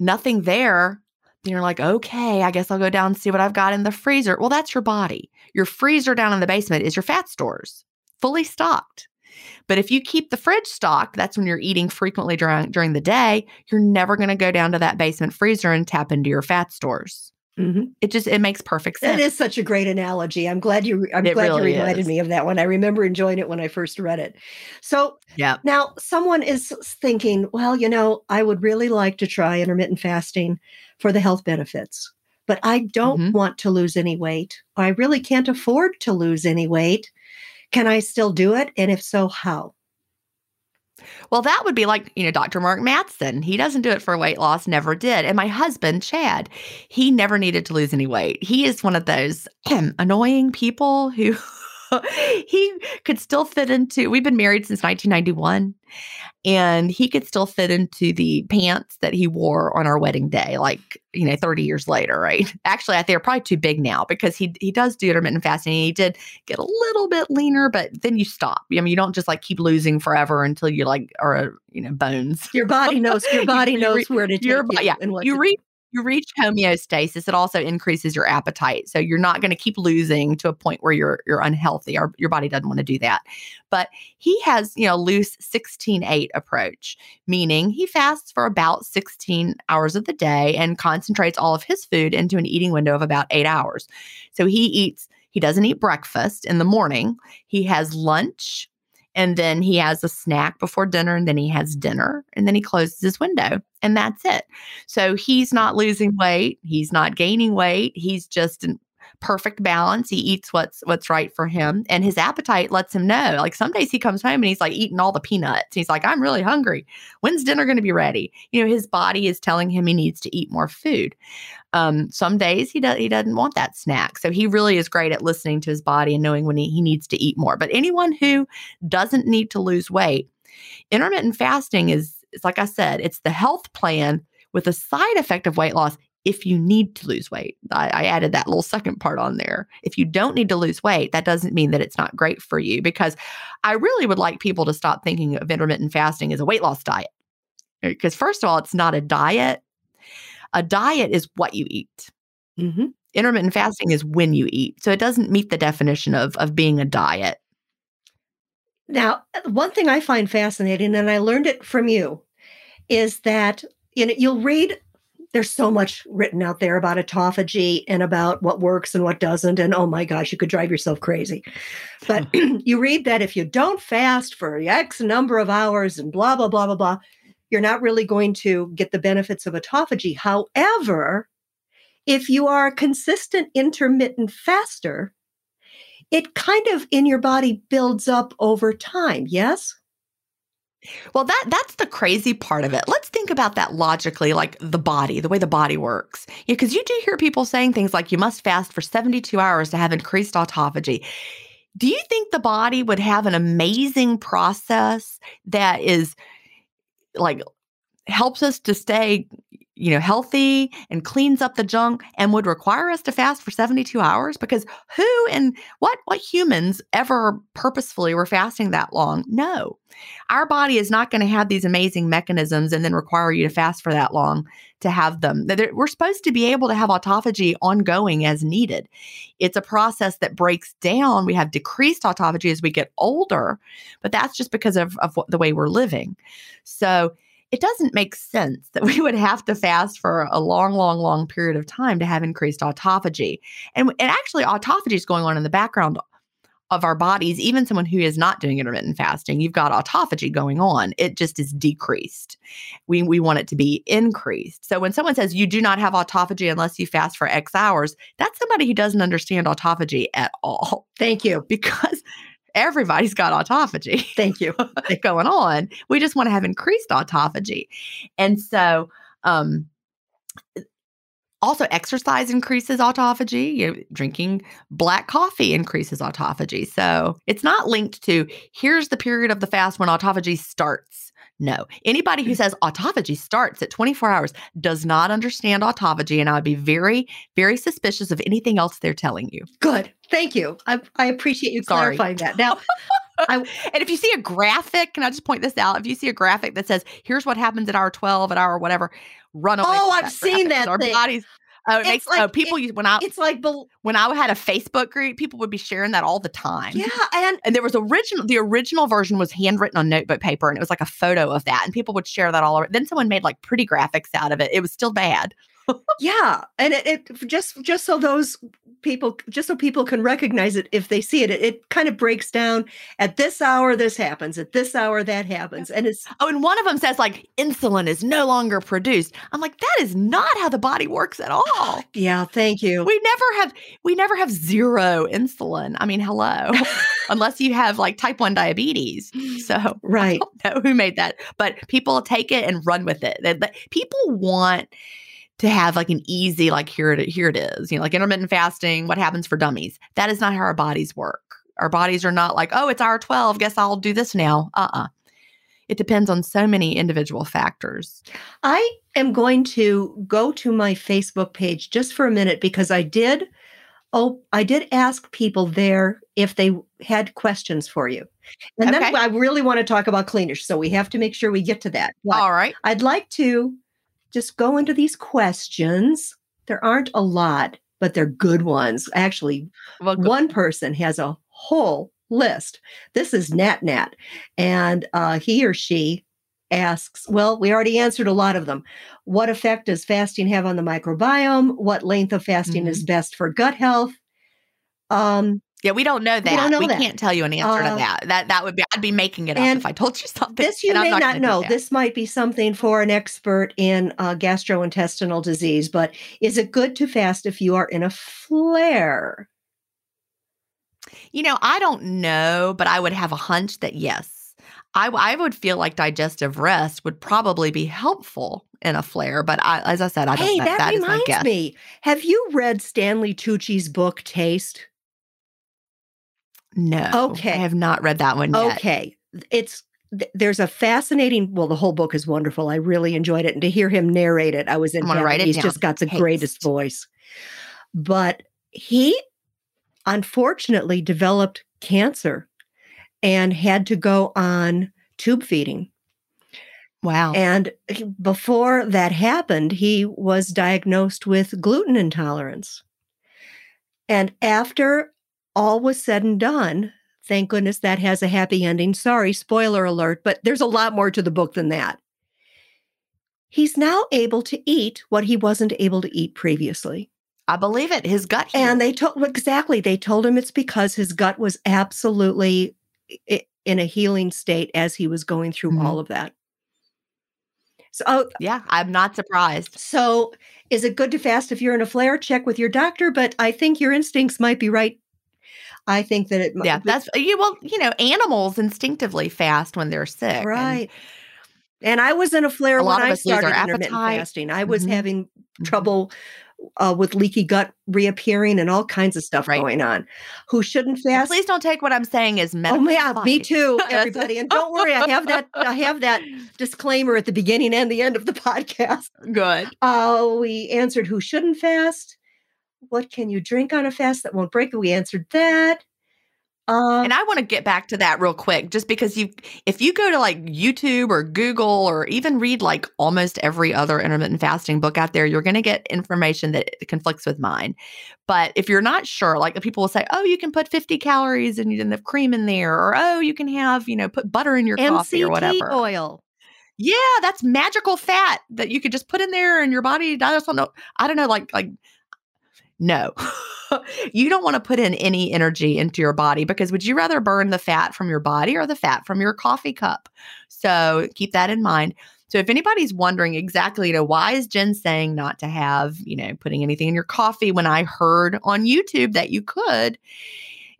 nothing there, you're like, okay, I guess I'll go down and see what I've got in the freezer. Well, that's your body. Your freezer down in the basement is your fat stores, fully stocked. But if you keep the fridge stocked, that's when you're eating frequently during during the day. You're never going to go down to that basement freezer and tap into your fat stores. Mm-hmm. It just it makes perfect sense. That is such a great analogy. I'm glad you. I'm it glad really you reminded is. me of that one. I remember enjoying it when I first read it. So yeah. Now someone is thinking, well, you know, I would really like to try intermittent fasting for the health benefits, but I don't mm-hmm. want to lose any weight. I really can't afford to lose any weight. Can I still do it? And if so, how? Well, that would be like, you know, Dr. Mark Mattson. He doesn't do it for weight loss, never did. And my husband, Chad, he never needed to lose any weight. He is one of those annoying people who he could still fit into, we've been married since 1991, and he could still fit into the pants that he wore on our wedding day, like, you know, 30 years later, right? Actually, I think they're probably too big now because he he does do intermittent fasting. he did get a little bit leaner, but then you stop. I mean, you don't just like keep losing forever until you like are, you know, bones. Your body knows, your body knows where to take your, you. Yeah. And what you reach you reach homeostasis, it also increases your appetite. So you're not going to keep losing to a point where you're you're unhealthy. Or your body doesn't want to do that. But he has, you know, loose 16-8 approach, meaning he fasts for about 16 hours of the day and concentrates all of his food into an eating window of about eight hours. So he eats, he doesn't eat breakfast in the morning. He has lunch, and then he has a snack before dinner and then he has dinner and then he closes his window and that's it. So he's not losing weight, he's not gaining weight, he's just in perfect balance. He eats what's what's right for him and his appetite lets him know. Like some days he comes home and he's like eating all the peanuts. He's like I'm really hungry. When's dinner going to be ready? You know, his body is telling him he needs to eat more food. Um, some days he does he doesn't want that snack. So he really is great at listening to his body and knowing when he, he needs to eat more. But anyone who doesn't need to lose weight, intermittent fasting is, is like I said, it's the health plan with a side effect of weight loss if you need to lose weight. I, I, added that little second part on there. If you don't need to lose weight, that doesn't mean that it's not great for you because I really would like people to stop thinking of intermittent fasting as a weight loss diet. Because, first of all, it's not a diet. A diet is what you eat. Mm-hmm. Intermittent fasting is when you eat. So it doesn't meet the definition of, of being a diet. Now, one thing I find fascinating, and I learned it from you, is that you know you'll read. There's so much written out there about autophagy and about what works and what doesn't, and oh my gosh, you could drive yourself crazy. But hmm. you read that if you don't fast for X number of hours and blah blah blah blah blah, you're not really going to get the benefits of autophagy. However, if you are a consistent intermittent faster, it kind of in your body builds up over time. Yes. Well, that that's the crazy part of it. Let's think about that logically, like the body, the way the body works. Yeah, because you do hear people saying things like you must fast for 72 hours to have increased autophagy. Do you think the body would have an amazing process that is like helps us to stay you know, healthy and cleans up the junk and would require us to fast for 72 hours because who and what what humans ever purposefully were fasting that long? No. Our body is not going to have these amazing mechanisms and then require you to fast for that long to have them. We're supposed to be able to have autophagy ongoing as needed. It's a process that breaks down. We have decreased autophagy as we get older, but that's just because of, of the way we're living. So it doesn't make sense that we would have to fast for a long, long, long period of time to have increased autophagy. And, and actually, autophagy is going on in the background of our bodies, even someone who is not doing intermittent fasting, you've got autophagy going on. It just is decreased. We, we want it to be increased. So when someone says you do not have autophagy unless you fast for X hours, that's somebody who doesn't understand autophagy at all. Thank you. Because everybody's got autophagy. Thank you. going on. We just want to have increased autophagy. And so, um, also, exercise increases autophagy. You know, drinking black coffee increases autophagy. So it's not linked to here's the period of the fast when autophagy starts. No. Anybody who mm. says autophagy starts at 24 hours does not understand autophagy. And I would be very, very suspicious of anything else they're telling you. Good. Thank you. I, I appreciate you Sorry. clarifying that. Now, I, and if you see a graphic, can I just point this out? If you see a graphic that says, here's what happens at hour 12, at hour whatever, run away. Oh, I've that seen graphic. that. Our thing. bodies Oh, it makes like, oh, people it, use when I it's like when I had a Facebook group, people would be sharing that all the time. Yeah, and and there was original the original version was handwritten on notebook paper, and it was like a photo of that, and people would share that all over. Then someone made like pretty graphics out of it. It was still bad. Yeah, and it, it, just just so those people just so people can recognize it if they see it, it, it kind of breaks down at this hour this happens, at this hour that happens, and it's oh, and one of them says like insulin is no longer produced. I'm like that is not how the body works at all. yeah, thank you. We never have we never have zero insulin. I mean, hello, unless you have like type one diabetes. So right, I don't know who made that, but people take it and run with it. People want to have like an easy like here it here it is you know like intermittent fasting what happens for dummies? That is not how our bodies work. Our bodies are not like oh it's hour 12 guess i'll do this now. Uh-uh. It depends on so many individual factors. I am going to go to my facebook page just for a minute because i did oh i did ask people there if they had questions for you. And okay. then i really want to talk about Cleanish so we have to make sure we get to that but all right. I'd like to just go into these questions. There aren't a lot, but they're good ones. Actually, well, one person has a whole list. This is Nat Nat, and uh, he or she asks, well, we already answered a lot of them. What effect does fasting have on the microbiome? What length of fasting mm-hmm. is best for gut health? Um, yeah, we don't know that. We, don't know we that. can't tell you an answer uh, to that. That that would be I'd be making it up if I told you something. This you may not, not know. This might be something for an expert in uh, gastrointestinal disease. But is it good to fast if you are in a flare? You know, I don't know, but I would have a hunch that yes. I, I would feel like digestive rest would probably be helpful in a flare, but I, as I said, I don't. Hey, that, that, that reminds me. Have you read Stanley Tucci's book Taste? No. Okay. I have not read that one yet. Okay. It's there's a fascinating well the whole book is wonderful i really enjoyed it and to hear him narrate it i was in write it he's down. just got the greatest voice but he unfortunately developed cancer and had to go on tube feeding Wow. And before that happened, he was diagnosed with gluten intolerance. And after all was said and done, thank goodness that has a happy ending. Sorry, spoiler alert, but there's a lot more to the book than that. He's now able to eat what he wasn't able to eat previously. I believe it. His gut. Healed. And they told exactly, they told him it's because his gut was absolutely in a healing state as he was going through mm-hmm. all of that. So, oh, yeah, I'm not surprised. So, is it good to fast if you're in a flare? Check with your doctor, but I think your instincts might be right. I think that it. Yeah, that's you. Well, you know, animals instinctively fast when they're sick, right? And, and I was in a flare a when I started intermittent fasting. I was mm-hmm. having mm-hmm. trouble uh, with leaky gut reappearing and all kinds of stuff right. going on. Who shouldn't fast? please don't take what I'm saying as medical. Oh yeah, me too, everybody. and don't worry, I have that. I have that disclaimer at the beginning and the end of the podcast. Good. Uh, we answered who shouldn't fast. What can you drink on a fast that won't break? We answered that. Um, and I want to get back to that real quick, just because you, if you go to like YouTube or Google or even read like almost every other intermittent fasting book out there, you're going to get information that conflicts with mine. But if you're not sure, like the people will say, "Oh, you can put 50 calories and you can have cream in there," or "Oh, you can have you know put butter in your MCT coffee or whatever." Oil. Yeah, that's magical fat that you could just put in there and your body. I just don't know. I don't know, like like no. you don't want to put in any energy into your body because would you rather burn the fat from your body or the fat from your coffee cup? So keep that in mind. So if anybody's wondering exactly, you know, why is Gin saying not to have, you know, putting anything in your coffee when I heard on YouTube that you could,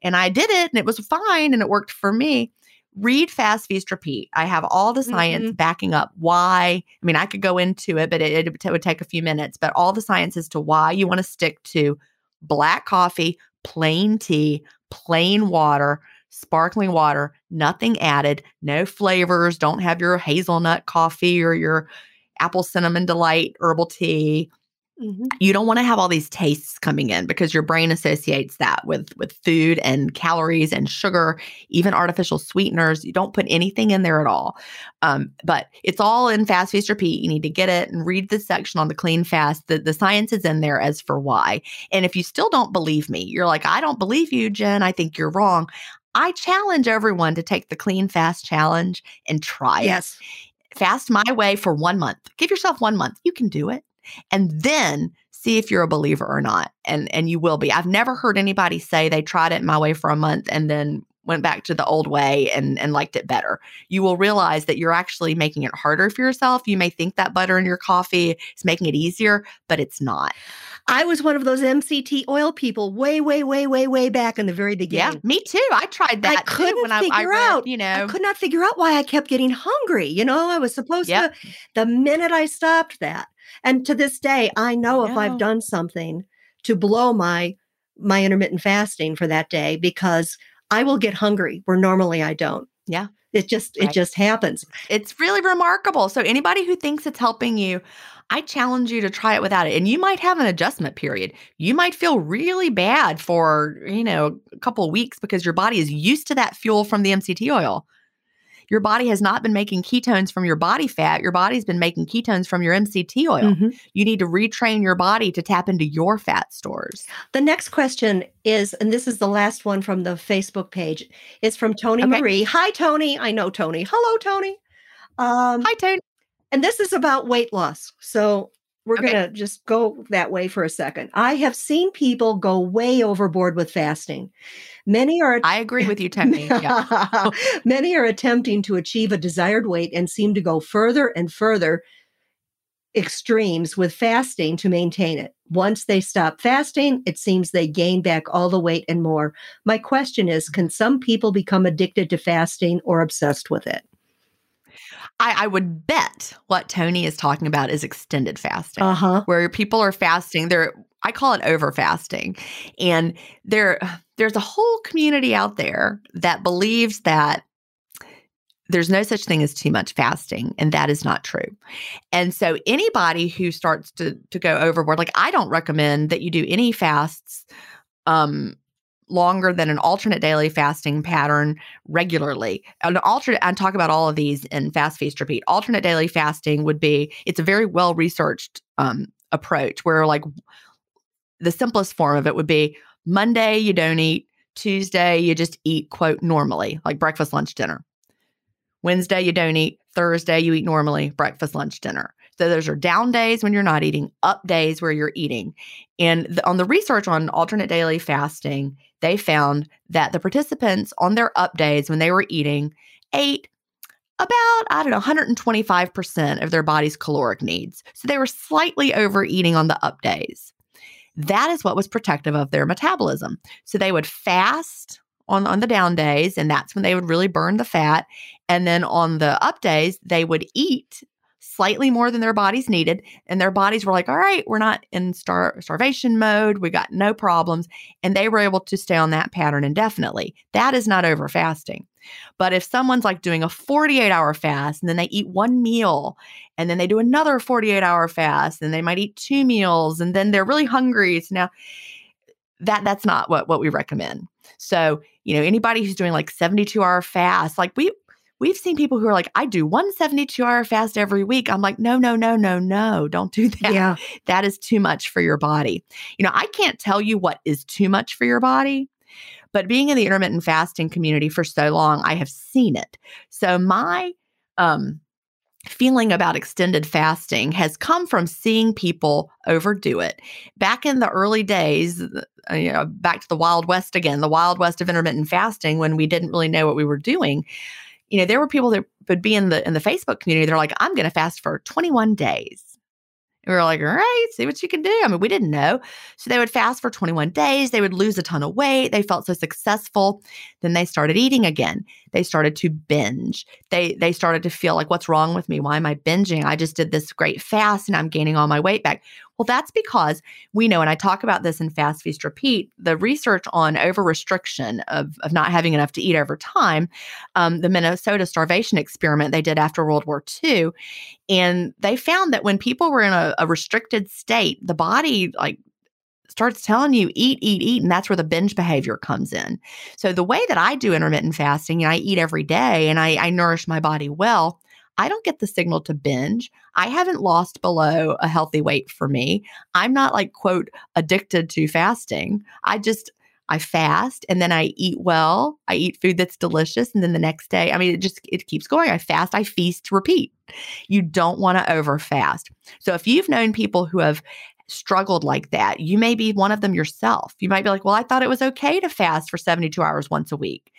and I did it and it was fine and it worked for me. Read Fast Feast Repeat. I have all the science mm-hmm. backing up why. I mean, I could go into it, but it, it would take a few minutes. But all the science as to why you want to stick to black coffee, plain tea, plain water, sparkling water, nothing added, no flavors. Don't have your hazelnut coffee or your apple cinnamon delight herbal tea. Mm-hmm. You don't want to have all these tastes coming in because your brain associates that with with food and calories and sugar, even artificial sweeteners. You don't put anything in there at all. Um, but it's all in Fast Feast Repeat. You need to get it and read the section on the clean fast. The, the science is in there as for why. And if you still don't believe me, you're like, I don't believe you, Gin. I think you're wrong. I challenge everyone to take the clean fast challenge and try yes. it. Fast my way for one month. Give yourself one month. You can do it and then see if you're a believer or not. And and you will be. I've never heard anybody say they tried it my way for a month and then went back to the old way and and liked it better. You will realize that you're actually making it harder for yourself. You may think that butter in your coffee is making it easier, but it's not. I was one of those MCT oil people way, way, way, way, way back in the very beginning. Yeah, me too. I tried that. I couldn't when figure I, I read, out, you know, I could not figure out why I kept getting hungry. You know, I was supposed yep. to. The minute I stopped that, and to this day, I know if I've done something to blow my my intermittent fasting for that day because I will get hungry where normally I don't. Yeah. It just right. it just happens. It's really remarkable. So anybody who thinks it's helping you, I challenge you to try it without it. And you might have an adjustment period. You might feel really bad for, you know, a couple of weeks because your body is used to that fuel from the MCT oil. Your body has not been making ketones from your body fat. Your body's been making ketones from your MCT oil. Mm-hmm. You need to retrain your body to tap into your fat stores. The next question is, and this is the last one from the Facebook page, is from Tony okay. Marie. Hi, Tony. I know Tony. Hello, Tony. Um, Hi, Tony. And this is about weight loss. So we're okay. going to just go that way for a second. I have seen people go way overboard with fasting. Many are I agree with you, Tony. Yeah. many are attempting to achieve a desired weight and seem to go further and further extremes with fasting to maintain it. Once they stop fasting, it seems they gain back all the weight and more. My question is can some people become addicted to fasting or obsessed with it? I, I, would bet what Tony is talking about is extended fasting, uh-huh. where people are fasting. They're I call it over fasting, and there there's a whole community out there that believes that there's no such thing as too much fasting and that is not true and so anybody who starts to to go overboard like i don't recommend that you do any fasts um longer than an alternate daily fasting pattern regularly. An alternate, I talk about all of these in Fast Feast Repeat. Alternate daily fasting would be, it's a very well researched um, approach where, like, the simplest form of it would be Monday, you don't eat. Tuesday, you just eat, quote, normally, like breakfast, lunch, dinner. Wednesday, you don't eat. Thursday, you eat normally, breakfast, lunch, dinner. So those are down days when you're not eating, up days where you're eating. And the, on the research on alternate daily fasting, they found that the participants on their up days when they were eating ate about, I don't know, 125% of their body's caloric needs. So they were slightly overeating on the up days. That is what was protective of their metabolism. So they would fast on, on the down days, and that's when they would really burn the fat. And then on the up days, they would eat slightly more than their bodies needed. And their bodies were like, all right, we're not in star- starvation mode. We got no problems. And they were able to stay on that pattern indefinitely. That is not over fasting. But if someone's like doing a 48 hour fast and then they eat one meal and then they do another 48 hour fast and they might eat two meals and then they're really hungry. So now that that's not what what we recommend. So, you know, anybody who's doing like 72 hour fast, like we we've seen people who are like, I do one 72 hour fast every week. I'm like, no, no, no, no, no, don't do that. Yeah. That is too much for your body. You know, I can't tell you what is too much for your body, but being in the intermittent fasting community for so long, I have seen it. So my um feeling about extended fasting has come from seeing people overdo it. Back in the early days, uh, you know, back to the Wild West again, the Wild West of intermittent fasting when we didn't really know what we were doing. You know, there were people that would be in the in the Facebook community. They're like, "I'm going to fast for 21 days." And we were like, all right, see what you can do. I mean, we didn't know. So they would fast for 21 days. They would lose a ton of weight. They felt so successful. Then they started eating again. They started to binge. They they started to feel like, what's wrong with me? Why am I binging? I just did this great fast and I'm gaining all my weight back. Well, that's because we know, and I talk about this in Fast Feast Repeat, the research on over restriction of, of not having enough to eat over time, um, the Minnesota starvation experiment they did after World War II. And they found that when people were in a, a restricted state, the body like starts telling you eat, eat, eat. And that's where the binge behavior comes in. So the way that I do intermittent fasting, and I eat every day and I, I nourish my body well, I don't get the signal to binge. I haven't lost below a healthy weight for me. I'm not like, quote, addicted to fasting. I just, I fast and then I eat well. I eat food that's delicious. And then the next day, I mean, it just, it keeps going. I fast, I feast, repeat. You don't want to over fast. So if you've known people who have struggled like that, you may be one of them yourself. You might be like, well, I thought it was okay to fast for 72 hours once a week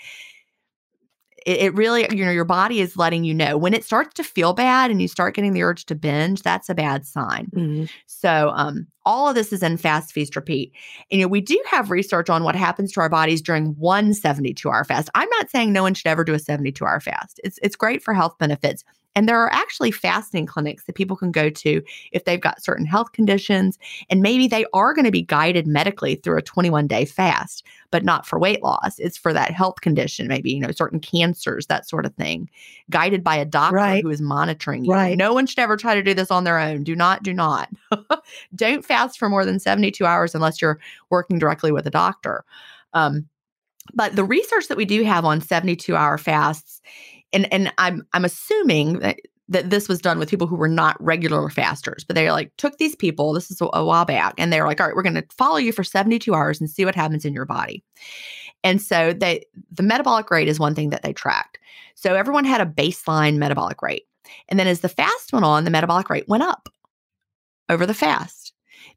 it, it, really, you know, your body is letting you know when it starts to feel bad and you start getting the urge to binge, that's a bad sign. Mm-hmm. So, um, all of this is in fast feast repeat. And, you know, we do have research on what happens to our bodies during one 72 hour fast. I'm not saying no one should ever do a 72 hour fast. It's, it's great for health benefits. And there are actually fasting clinics that people can go to if they've got certain health conditions. And maybe they are going to be guided medically through a 21 day fast, but not for weight loss. It's for that health condition, maybe, you know, certain cancers, that sort of thing, guided by a doctor right. who is monitoring you. Right. No one should ever try to do this on their own. Do not, do not. Don't fast for more than 72 hours unless you're working directly with a doctor. Um, but the research that we do have on 72 hour fasts and and I'm I'm assuming that that this was done with people who were not regular fasters, but they like took these people, this is a, a while back, and they're like, all right, we're going to follow you for 72 hours and see what happens in your body. And so they the metabolic rate is one thing that they tracked. So everyone had a baseline metabolic rate. And then as the fast went on, the metabolic rate went up over the fast.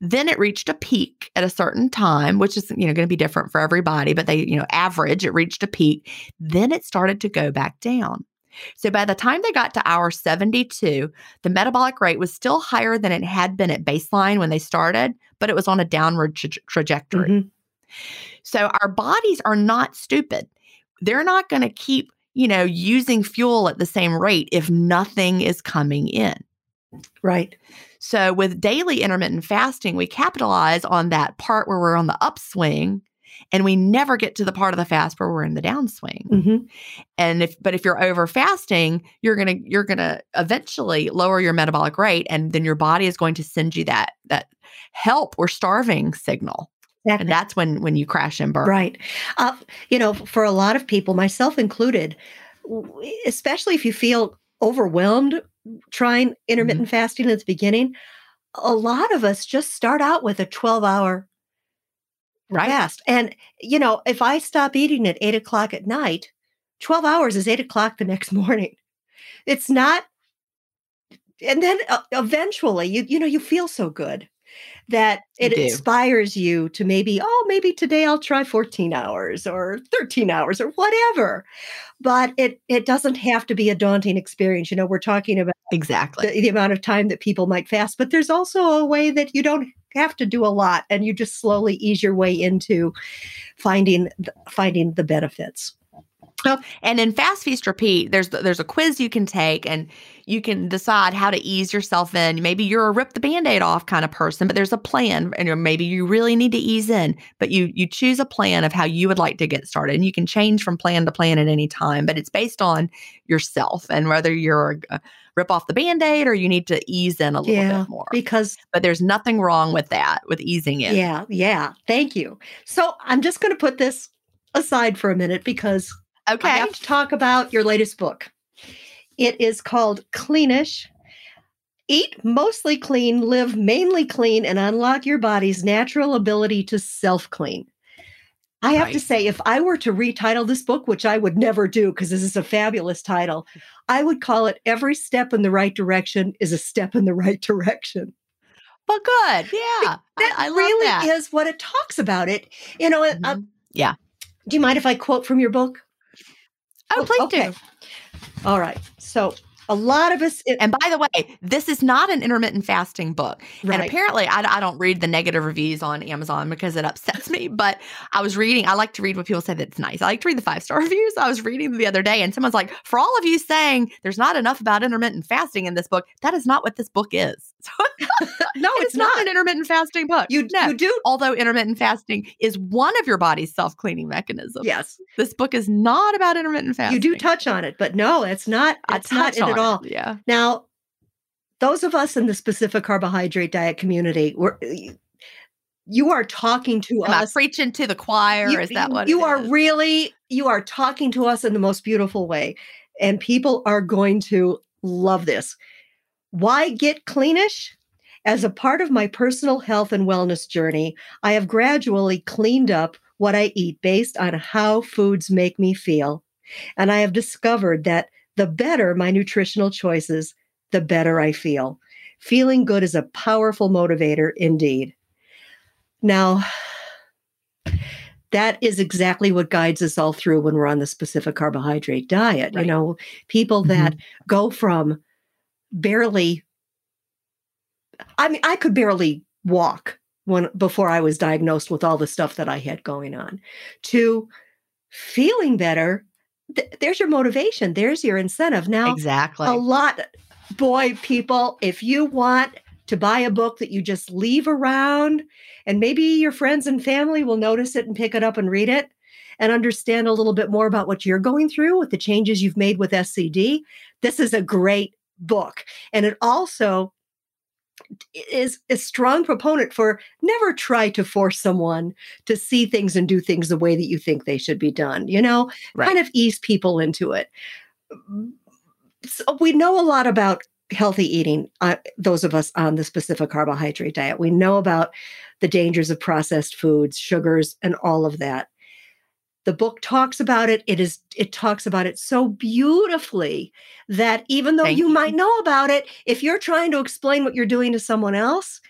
Then it reached a peak at a certain time, which is, you know, going to be different for everybody, but they, you know, average, it reached a peak. Then it started to go back down. So by the time they got to hour 72, the metabolic rate was still higher than it had been at baseline when they started, but it was on a downward tra- trajectory. Mm-hmm. So our bodies are not stupid. They're not going to keep, you know, using fuel at the same rate if nothing is coming in. Right. So with daily intermittent fasting, we capitalize on that part where we're on the upswing and we never get to the part of the fast where we're in the downswing. Mm-hmm. And if but if you're over fasting, you're going to you're going to eventually lower your metabolic rate and then your body is going to send you that that help or starving signal. Exactly. And that's when when you crash and burn. Right. Uh, you know, for a lot of people, myself included, especially if you feel overwhelmed trying intermittent fasting at the beginning, a lot of us just start out with a 12 hour Right. fast. And, you know, if I stop eating at eight o'clock at night, 12 hours is eight o'clock the next morning. It's not, and then uh, eventually you, you know, you feel so good that it inspires you to maybe, oh, maybe today I'll try 14 hours or 13 hours or whatever. But it it doesn't have to be a daunting experience. You know, we're talking about Exactly. the, the amount of time that people might fast, but there's also a way that you don't have to do a lot and you just slowly ease your way into finding finding the benefits. And in Fast Feast Repeat, there's there's a quiz you can take, and you can decide how to ease yourself in. Maybe you're a rip the band-aid off kind of person, but there's a plan, and you're- maybe you really need to ease in. But you you choose a plan of how you would like to get started, and you can change from plan to plan at any time. But it's based on yourself and whether you're a rip off the band-aid or you need to ease in a little Yeah, bit more. Because But there's nothing wrong with that, with easing in. yeah, yeah, thank you. So I'm just going to put this aside for a minute because I Okay. have to talk about your latest book. It is called Cleanish. Eat mostly clean, live mainly clean, and unlock your body's natural ability to self clean. I have to say, if I were to retitle this book, which I would never do because this is a fabulous title, I would call it Every Step in the Right Direction is a Step in the Right Direction. Well, good. Yeah. That I, I really that. is what it talks about. It, you know, uh, Mhm. do you mind if I quote from your book? Oh, please okay. do. All right. So a lot of us, it, And by the way, this is not an intermittent fasting book. And apparently, I, I don't read the negative reviews on Amazon because it upsets me. But I was reading, I like to read what people say that's nice. I like to read the five star reviews. I was reading the other day, and someone's like, For all of you saying there's not enough about intermittent fasting in this book, that is not what this book is. No, it's, not. an intermittent fasting book. You, no. you do. Although intermittent fasting is one of your body's self cleaning mechanisms. Yes, This book is not about intermittent fasting. you do touch on it, but no, it's not. It's not touch it on at all. Yeah. Now, those of us in the specific carbohydrate diet community, we're, you are talking to Am I us. preaching to the choir? You, is that what you are is? really? You are talking to us in the most beautiful way, and people are going to love this. Why get cleanish? As a part of my personal health and wellness journey, I have gradually cleaned up what I eat based on how foods make me feel. And I have discovered that the better my nutritional choices, the better I feel. Feeling good is a powerful motivator indeed. Now, that is exactly what guides us all through when we're on the specific carbohydrate diet. You know, people that mm-hmm. go from barely I mean, I could barely walk when before I was diagnosed with all the stuff that I had going on to feeling better. Th- there's your motivation. There's your incentive. Now, Exactly. a lot, boy, people, if you want to buy a book that you just leave around and maybe your friends and family will notice it and pick it up and read it and understand a little bit more about what you're going through with the changes you've made with SCD, this is a great book. And it also is a strong proponent for never try to force someone to see things and do things the way that you think they should be done. You know, Right. kind of ease people into it. So we know a lot about healthy eating, uh, those of us on the specific carbohydrate diet. We know about the dangers of processed foods, sugars, and all of that. The book talks about it. It is it talks about it so beautifully that even though you you. might know about it, if you're trying to explain what you're doing to someone else,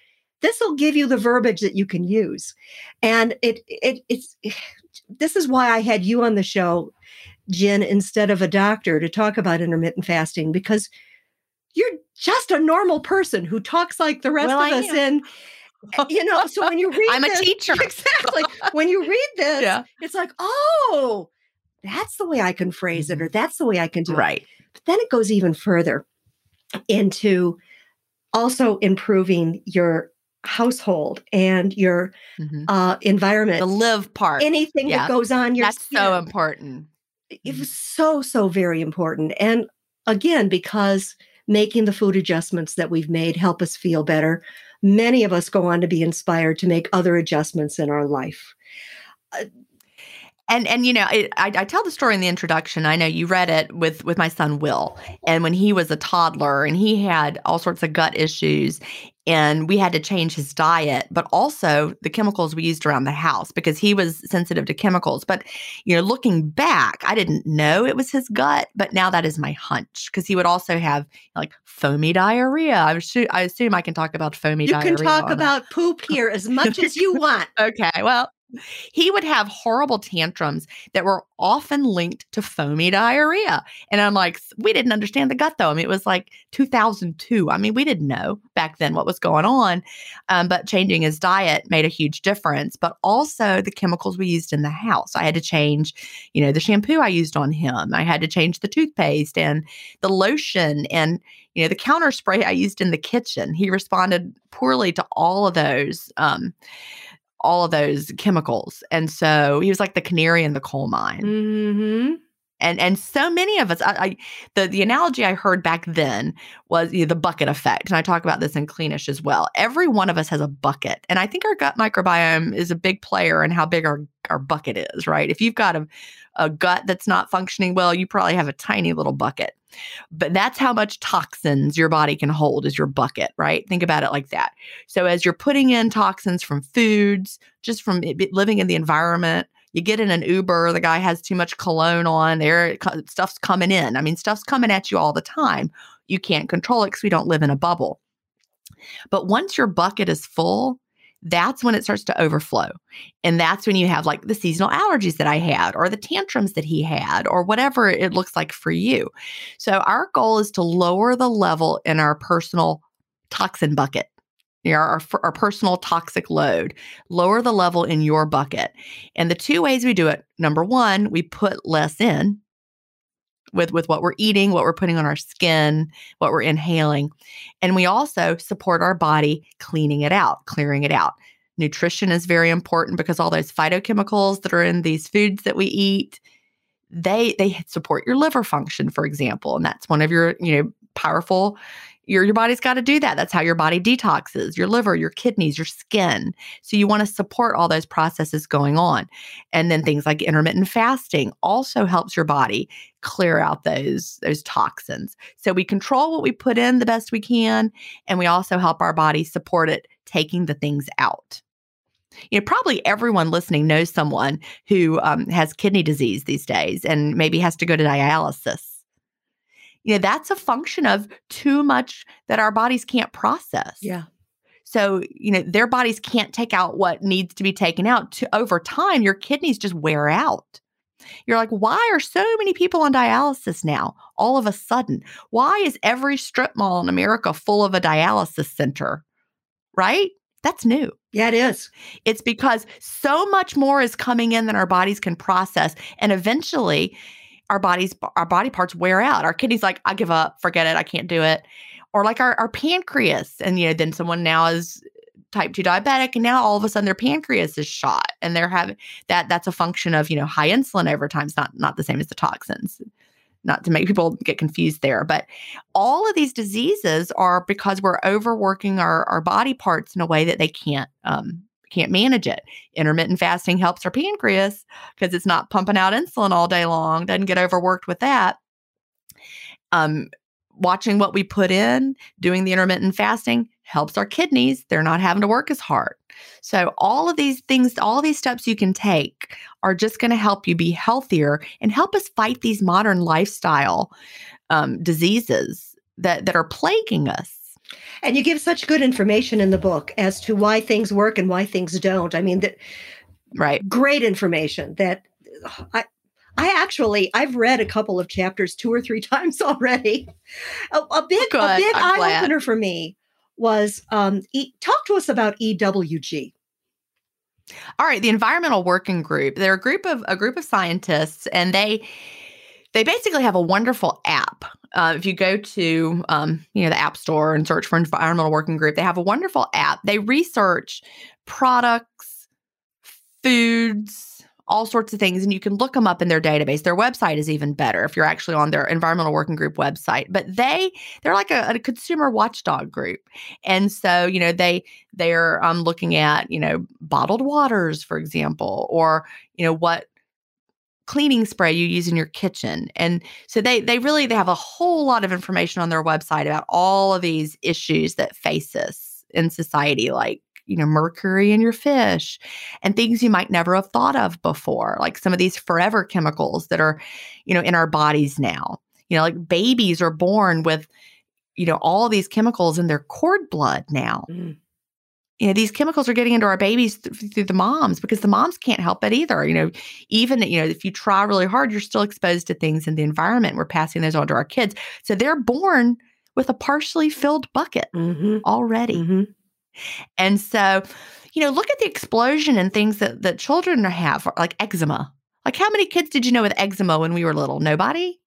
this will give you the verbiage that you can use. And it it it's this is why I had you on the show, Gin, instead of a doctor to talk about intermittent fasting because you're just a normal person who talks like the rest Well, of I us. am. And you know, so when you read I'm a teacher. exactly. When you read this, Yeah. it's like, oh, that's the way I can phrase it, or that's the way I can do it. Right. But then it goes even further into also improving your household and your Mhm. uh, environment. The live part. Anything yeah. that goes on your That's so important. It was so, so very important. And again, because making the food adjustments that we've made help us feel better, many of us go on to be inspired to make other adjustments in our life. Uh, And and you know it, I, I tell the story in the introduction. I know you read it with with my son will. And when he was a toddler and he had all sorts of gut issues and we had to change his diet but also the chemicals we used around the house because he was sensitive to chemicals. But you know looking back i didn't know it was his gut but now that is my hunch because he would also have like foamy diarrhea. I, assume, I assume i can talk about foamy you diarrhea you can talk about poop here as much as you want. Okay well he would have horrible tantrums that were often linked to foamy diarrhea. And I'm like, we didn't understand the gut though. I mean, it was like 2002. I mean, we didn't know back then what was going on. Um, but changing his diet made a huge difference. But also the chemicals we used in the house. I had to change, you know, the shampoo I used on him. I had to change the toothpaste and the lotion and, you know, the counter spray I used in the kitchen. He responded poorly to all of those. Um, all of those chemicals. And so he was like the canary in the coal mine. Mm-hmm. And and so many of us, I, I, the the analogy I heard back then was you know, the bucket effect, and I talk about this in Cleanish as well. Every one of us has a bucket, and I think our gut microbiome is a big player in how big our our bucket is. Right? If you've got a a gut that's not functioning well, you probably have a tiny little bucket. But that's how much toxins your body can hold is your bucket, right? Think about it like that. So as you're putting in toxins from foods, just from living in the environment, you get in an Uber, the guy has too much cologne on, there stuff's coming in. I mean, stuff's coming at you all the time. You can't control it because we don't live in a bubble. But once your bucket is full, that's when it starts to overflow. And that's when you have like the seasonal allergies that I had, or the tantrums that he had, or whatever it looks like for you. So, our goal is to lower the level in our personal toxin bucket. you Our, our personal toxic load, lower the level in your bucket. And the two ways we do it number one, we put less in, with with what we're eating, what we're putting on our skin, what we're inhaling. And we also support our body cleaning it out, clearing it out. Nutrition is very important because all those phytochemicals that are in these foods that we eat, they they support your liver function, for example, and that's one of your, you know, powerful your your body's got to do that. That's how your body detoxes, your liver, your kidneys, your skin. So you want to support all those processes going on. And then things like intermittent fasting also helps your body clear out those those toxins. So we control what we put in the best we can and we also help our body support it taking the things out. You know, probably everyone listening knows someone who um, has kidney disease these days and maybe has to go to dialysis you know, that's a function of too much that our bodies can't process. Yeah. So, you know, their bodies can't take out what needs to be taken out. To over time, your kidneys just wear out. You're like, why are so many people on dialysis now? All of a sudden, why is every strip mall in America full of a dialysis center? Right? That's new. Yeah, it is. It's because so much more is coming in than our bodies can process. And eventually, our bodies our body parts wear out. Our kidneys like, I give up, forget it, I can't do it. Or like our, our pancreas. And you know, then someone now is type 2 diabetic and now all of a sudden their pancreas is shot and they're having that that's a function of, you know, high insulin over time. It's not not the same as the toxins. Not to make people get confused there, but all of these diseases are because we're overworking our, our body parts in a way that they can't um, can't manage it. Intermittent fasting helps our pancreas because it's not pumping out insulin all day long, doesn't get overworked with that. Um, watching what we put in, doing the intermittent fasting helps our kidneys. They're not having to work as hard. So, all of these things, all these steps you can take are just going to help you be healthier and help us fight these modern lifestyle um, diseases that, that are plaguing us. And you give such good information in the book as to why things work and why things don't. I mean, that right, great information that I I actually I've read a couple of chapters two or three times already. A, a big good. a big eye opener for me was um, e- talk to us about EWG. All right, the Environmental Working Group. They're a group of a group of scientists, and they they basically have a wonderful app. Uh, if you go to um, you know the app store and search for environmental working group they have a wonderful app. They research products foods all sorts of things and you can look them up in their database. Their website is even better if you're actually on their environmental working group website. But they they're like a, a consumer watchdog group. And so you know they they're um, looking at you know bottled waters for example or you know what cleaning spray you use in your kitchen and so they they really they have a whole lot of information on their website about all of these issues that face us in society like you know, mercury in your fish and things you might never have thought of before, like some of these forever chemicals that are, you know, in our bodies now. You know, like babies are born with, you know, all these chemicals in their cord blood now. Mm. You know, these chemicals are getting into our babies th- through the moms because the moms can't help it either. You know, even, you know, if you try really hard, you're still exposed to things in the environment. We're passing those on to our kids. So they're born with a partially filled bucket mm-hmm. already. Mm-hmm. And so, you know, look at the explosion in things that, that children have, like eczema. Like how many kids did you know with eczema when we were little? Nobody?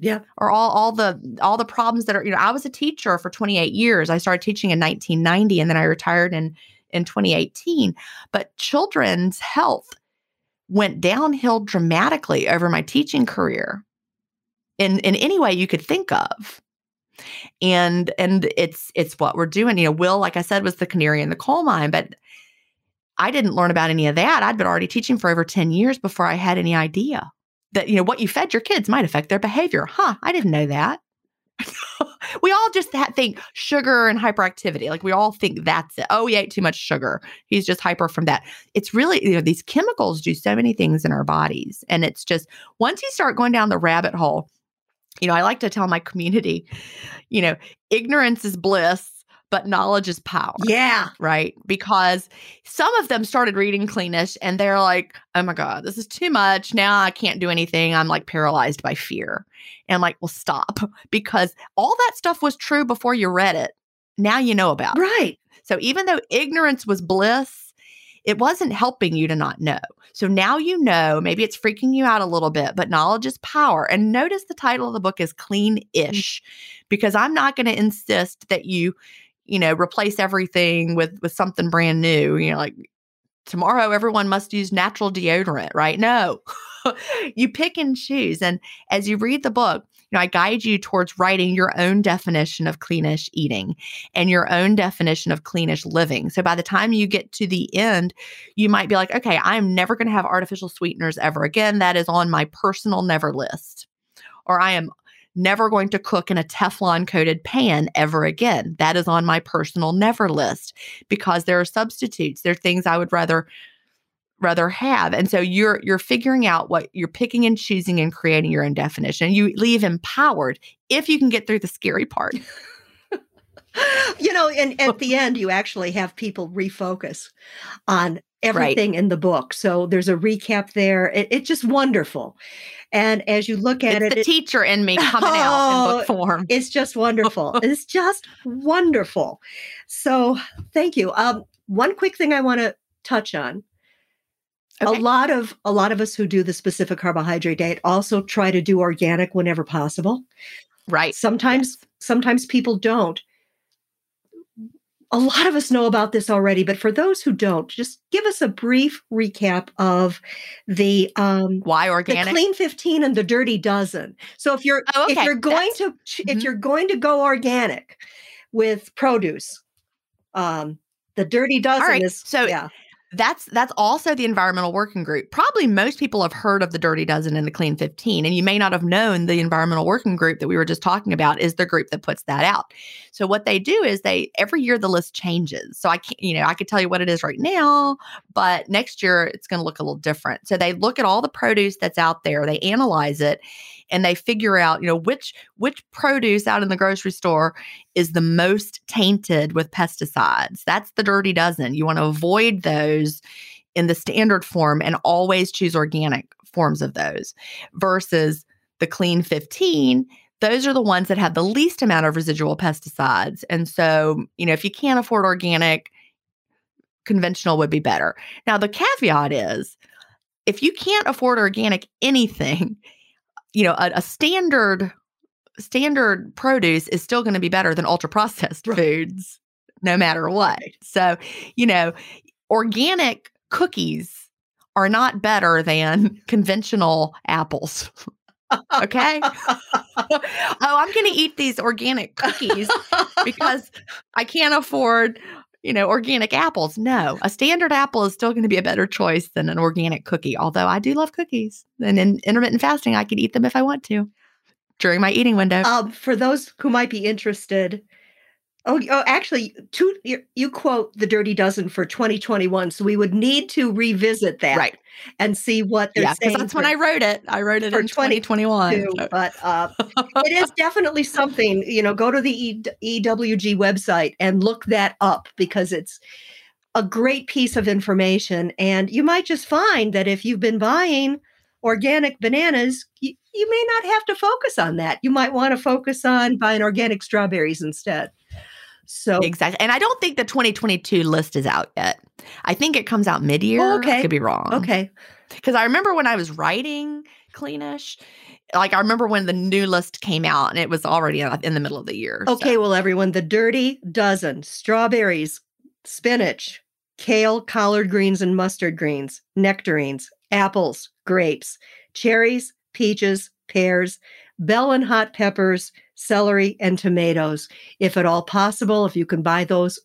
Yeah. Or all all the all the problems that are, you know, I was a teacher for 28 years. I started teaching in 1990 and then I retired in in 2018. But children's health went downhill dramatically over my teaching career in in any way you could think of and and it's it's what we're doing you know will like i said was the canary in the coal mine but i didn't learn about any of that i'd been already teaching for over 10 years before i had any idea that you know what you fed your kids might affect their behavior. Huh i didn't know that. We all just think sugar and hyperactivity. Like we all think that's it. Oh he ate too much sugar. He's just hyper from that. It's really you know these chemicals do so many things in our bodies. And it's just once you start going down the rabbit hole you know, I like to tell my community, you know, ignorance is bliss, but knowledge is power. Yeah. Right. Because some of them started reading Cleanish and they're like, oh my God, this is too much. Now I can't do anything. I'm like paralyzed by fear. And I'm like, well, stop. Because all that stuff was true before you read it. Now you know about right. it. Right. So even though ignorance was bliss, it wasn't helping you to not know. So now you know, maybe it's freaking you out a little bit, but knowledge is power. And notice the title of the book is Clean Ish, mm. because I'm not going to insist that you, you know, replace everything with with something brand new. You know, like tomorrow everyone must use natural deodorant, right? No. you pick and choose. And as you read the book, you know, I guide you towards writing your own definition of cleanish eating and your own definition of cleanish living. So by the time you get to the end, you might be like, okay, I'm never going to have artificial sweeteners ever again. That is on my personal never list. Or I am never going to cook in a Teflon coated pan ever again. That is on my personal never list because there are substitutes. There are things I would rather rather have. And so you're you're figuring out what you're picking and choosing and creating your own definition. You leave empowered if you can get through the scary part. you know, and at oh. the end you actually have people refocus on everything right. in the book. So there's a recap there. It, it's just wonderful. And as you look at it's it, the teacher in me coming oh, out in book form. It's just wonderful. it's just wonderful. So thank you. Um, one quick thing I want to touch on Okay. A lot of a lot of us who do the specific carbohydrate diet also try to do organic whenever possible. Right. Sometimes yes. sometimes people don't. A lot of us know about this already, but for those who don't, just give us a brief recap of the um, why organic, the clean fifteen, and the dirty dozen. So if you're oh, okay. if you're going That's, to mm-hmm. if you're going to go organic with produce, um, the dirty dozen right. is so yeah that's that's also the environmental working group. Probably most people have heard of the Dirty Dozen and the Clean 15 and you may not have known the environmental working group that we were just talking about is the group that puts that out. So what they do is they every year the list changes. So I can't you know, I could tell you what it is right now, but next year it's going to look a little different. So they look at all the produce that's out there, they analyze it and they figure out, you know, which which produce out in the grocery store is the most tainted with pesticides. That's the dirty dozen. You want to avoid those in the standard form and always choose organic forms of those versus the clean 15 those are the ones that have the least amount of residual pesticides. And so, you know, if you can't afford organic, conventional would be better. Now, the caveat is if you can't afford organic anything, you know, a, a standard standard produce is still going to be better than ultra processed right. foods no matter what. So, you know, organic cookies are not better than conventional apples. okay. oh, I'm going to eat these organic cookies because I can't afford, you know, organic apples. No, a standard apple is still going to be a better choice than an organic cookie. Although I do love cookies, and in intermittent fasting, I could eat them if I want to during my eating window. Um, for those who might be interested, Oh, oh, actually, two, you, you, quote the Dirty Dozen for 2021, so we would need to revisit that, right, and see what they're yeah, saying. That's for, when I wrote it. I wrote it in 2021. But uh, it is definitely something. You know, go to the e- EWG website and look that up because it's a great piece of information, and you might just find that if you've been buying organic bananas, you, you may not have to focus on that. You might want to focus on buying organic strawberries instead. So exactly, and I don't think the 2022 list is out yet. I think it comes out mid-year. Oh, okay, I could be wrong. Okay, because I remember when I was writing Cleanish, like I remember when the new list came out, and it was already in the middle of the year. Okay, so. well, everyone, the Dirty Dozen: strawberries, spinach, kale, collard greens, and mustard greens, nectarines, apples, grapes, cherries, peaches, pears, bell and hot peppers, celery, and tomatoes. If at all possible, if you can buy those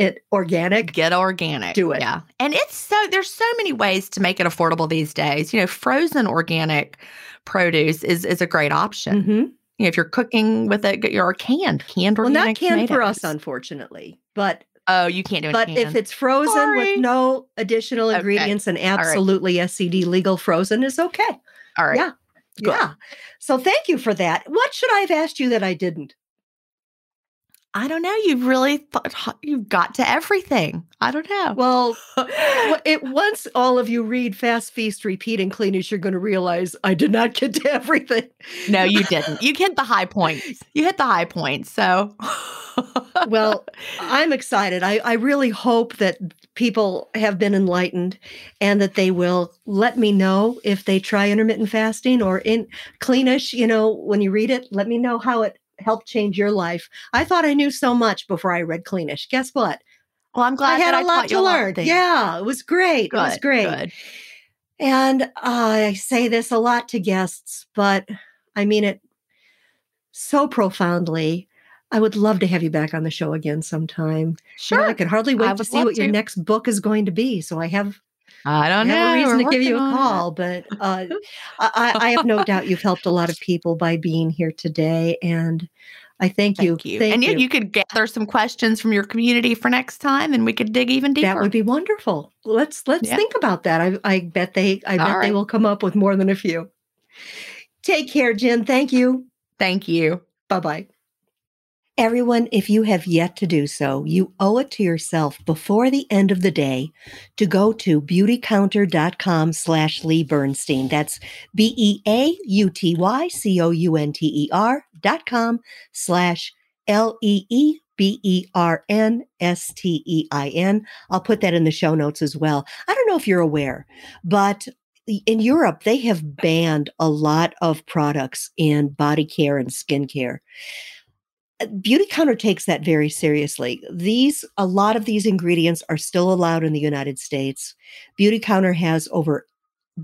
it organic get organic do it yeah and it's so there's so many ways to make it affordable these days you know frozen organic produce is is a great option mm-hmm. you know, if you're cooking with it get your canned canned well not canned tomatoes. for us unfortunately but Oh, you can't do it. But if it's frozen Sorry. with no additional ingredients okay. and absolutely right. SCD legal frozen is okay. All right. Yeah. Good. Yeah. So thank you for that. What should I have asked you that I didn't? I don't know. You've really thought you've got to everything. I don't know. Well, it once all of you read Fast Feast, Repeat, and Cleanish, you're going to realize I did not get to everything. no, you didn't. You hit the high points. You hit the high points. So, well, I'm excited. I, I really hope that people have been enlightened and that they will let me know if they try intermittent fasting or in Cleanish. You know, when you read it, let me know how it helped change your life. I thought I knew so much before I read Cleanish. Guess what? Well, I'm glad I had a I lot to learn. Lot yeah, it was great. Good, it was great. Good. And uh, I say this a lot to guests, but I mean it so profoundly. I would love to have you back on the show again sometime. Sure. You know, I could hardly wait to see what to. your next book is going to be. So I have I don't I know. a reason We're to give you a call, it. but uh, I, I, have no doubt you've helped a lot of people by being here today. And I thank, thank you. you. Thank and you. you could gather some questions from your community for next time, and we could dig even deeper. That would be wonderful. Let's let's yeah. think about that. I, I bet they I bet right. they will come up with more than a few. Take care, Gin. Thank you. Thank you. Bye bye. Everyone, if you have yet to do so, you owe it to yourself before the end of the day to go to beautycounter.com slash Lee Bernstein. That's B-E-A-U-T-Y-C-O-U-N-T-E-R dot com slash L-E-E-B-E-R-N-S-T-E-I-N. I'll put that in the show notes as well. I don't know if you're aware, but in Europe, they have banned a lot of products in body care and skincare. Uh, Beautycounter takes that very seriously. These, a lot of these ingredients are still allowed in the United States. Beautycounter has over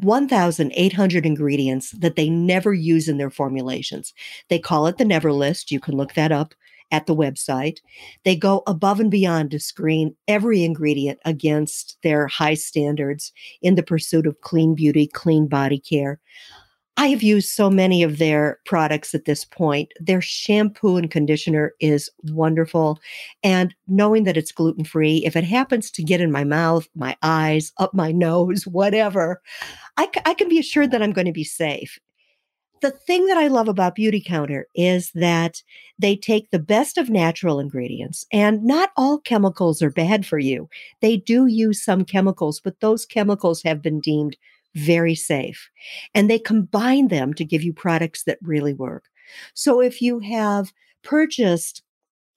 1,800 ingredients that they never use in their formulations. They call it the Never List. You can look that up at the website. They go above and beyond to screen every ingredient against their high standards in the pursuit of clean beauty, clean body care. I have used so many of their products at this point. Their shampoo and conditioner is wonderful. And knowing that it's gluten free, if it happens to get in my mouth, my eyes, up my nose, whatever, I, I can be assured that I'm going to be safe. The thing that I love about Beautycounter is that they take the best of natural ingredients, and not all chemicals are bad for you. They do use some chemicals, but those chemicals have been deemed very safe. And they combine them to give you products that really work. So if you have purchased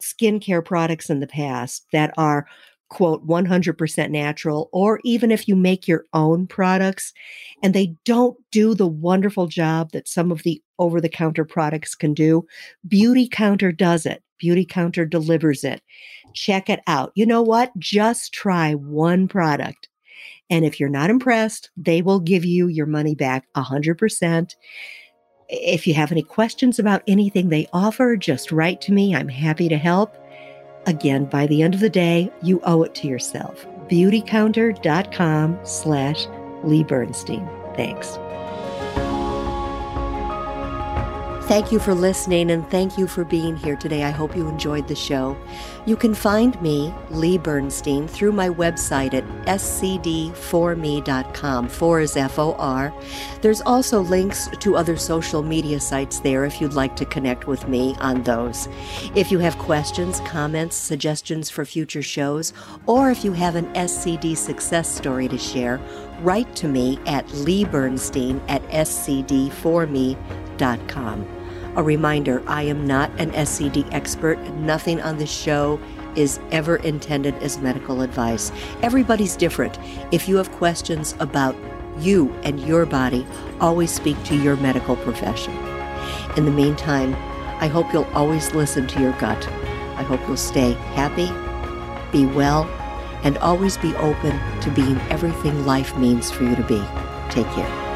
skincare products in the past that are quote 100% natural or even if you make your own products and they don't do the wonderful job that some of the over the counter products can do beauty counter does it beauty counter delivers it check it out you know what just try one product And if you're not impressed, they will give you your money back 100%. If you have any questions about anything they offer, just write to me. I'm happy to help. Again, by the end of the day, you owe it to yourself. Beautycounter.com slash Lee Bernstein. Thanks. Thank you for listening and thank you for being here today. I hope you enjoyed the show. You can find me, Lee Bernstein, through my website at scd4me.com. Four is F O R. There's also links to other social media sites there if you'd like to connect with me on those. If you have questions, comments, suggestions for future shows, or if you have an SCD success story to share, write to me at leebernstein at scd4me.com. A reminder I am not an SCD expert. Nothing on this show is ever intended as medical advice. Everybody's different. If you have questions about you and your body, always speak to your medical profession. In the meantime, I hope you'll always listen to your gut. I hope you'll stay happy, be well, and always be open to being everything life means for you to be. Take care.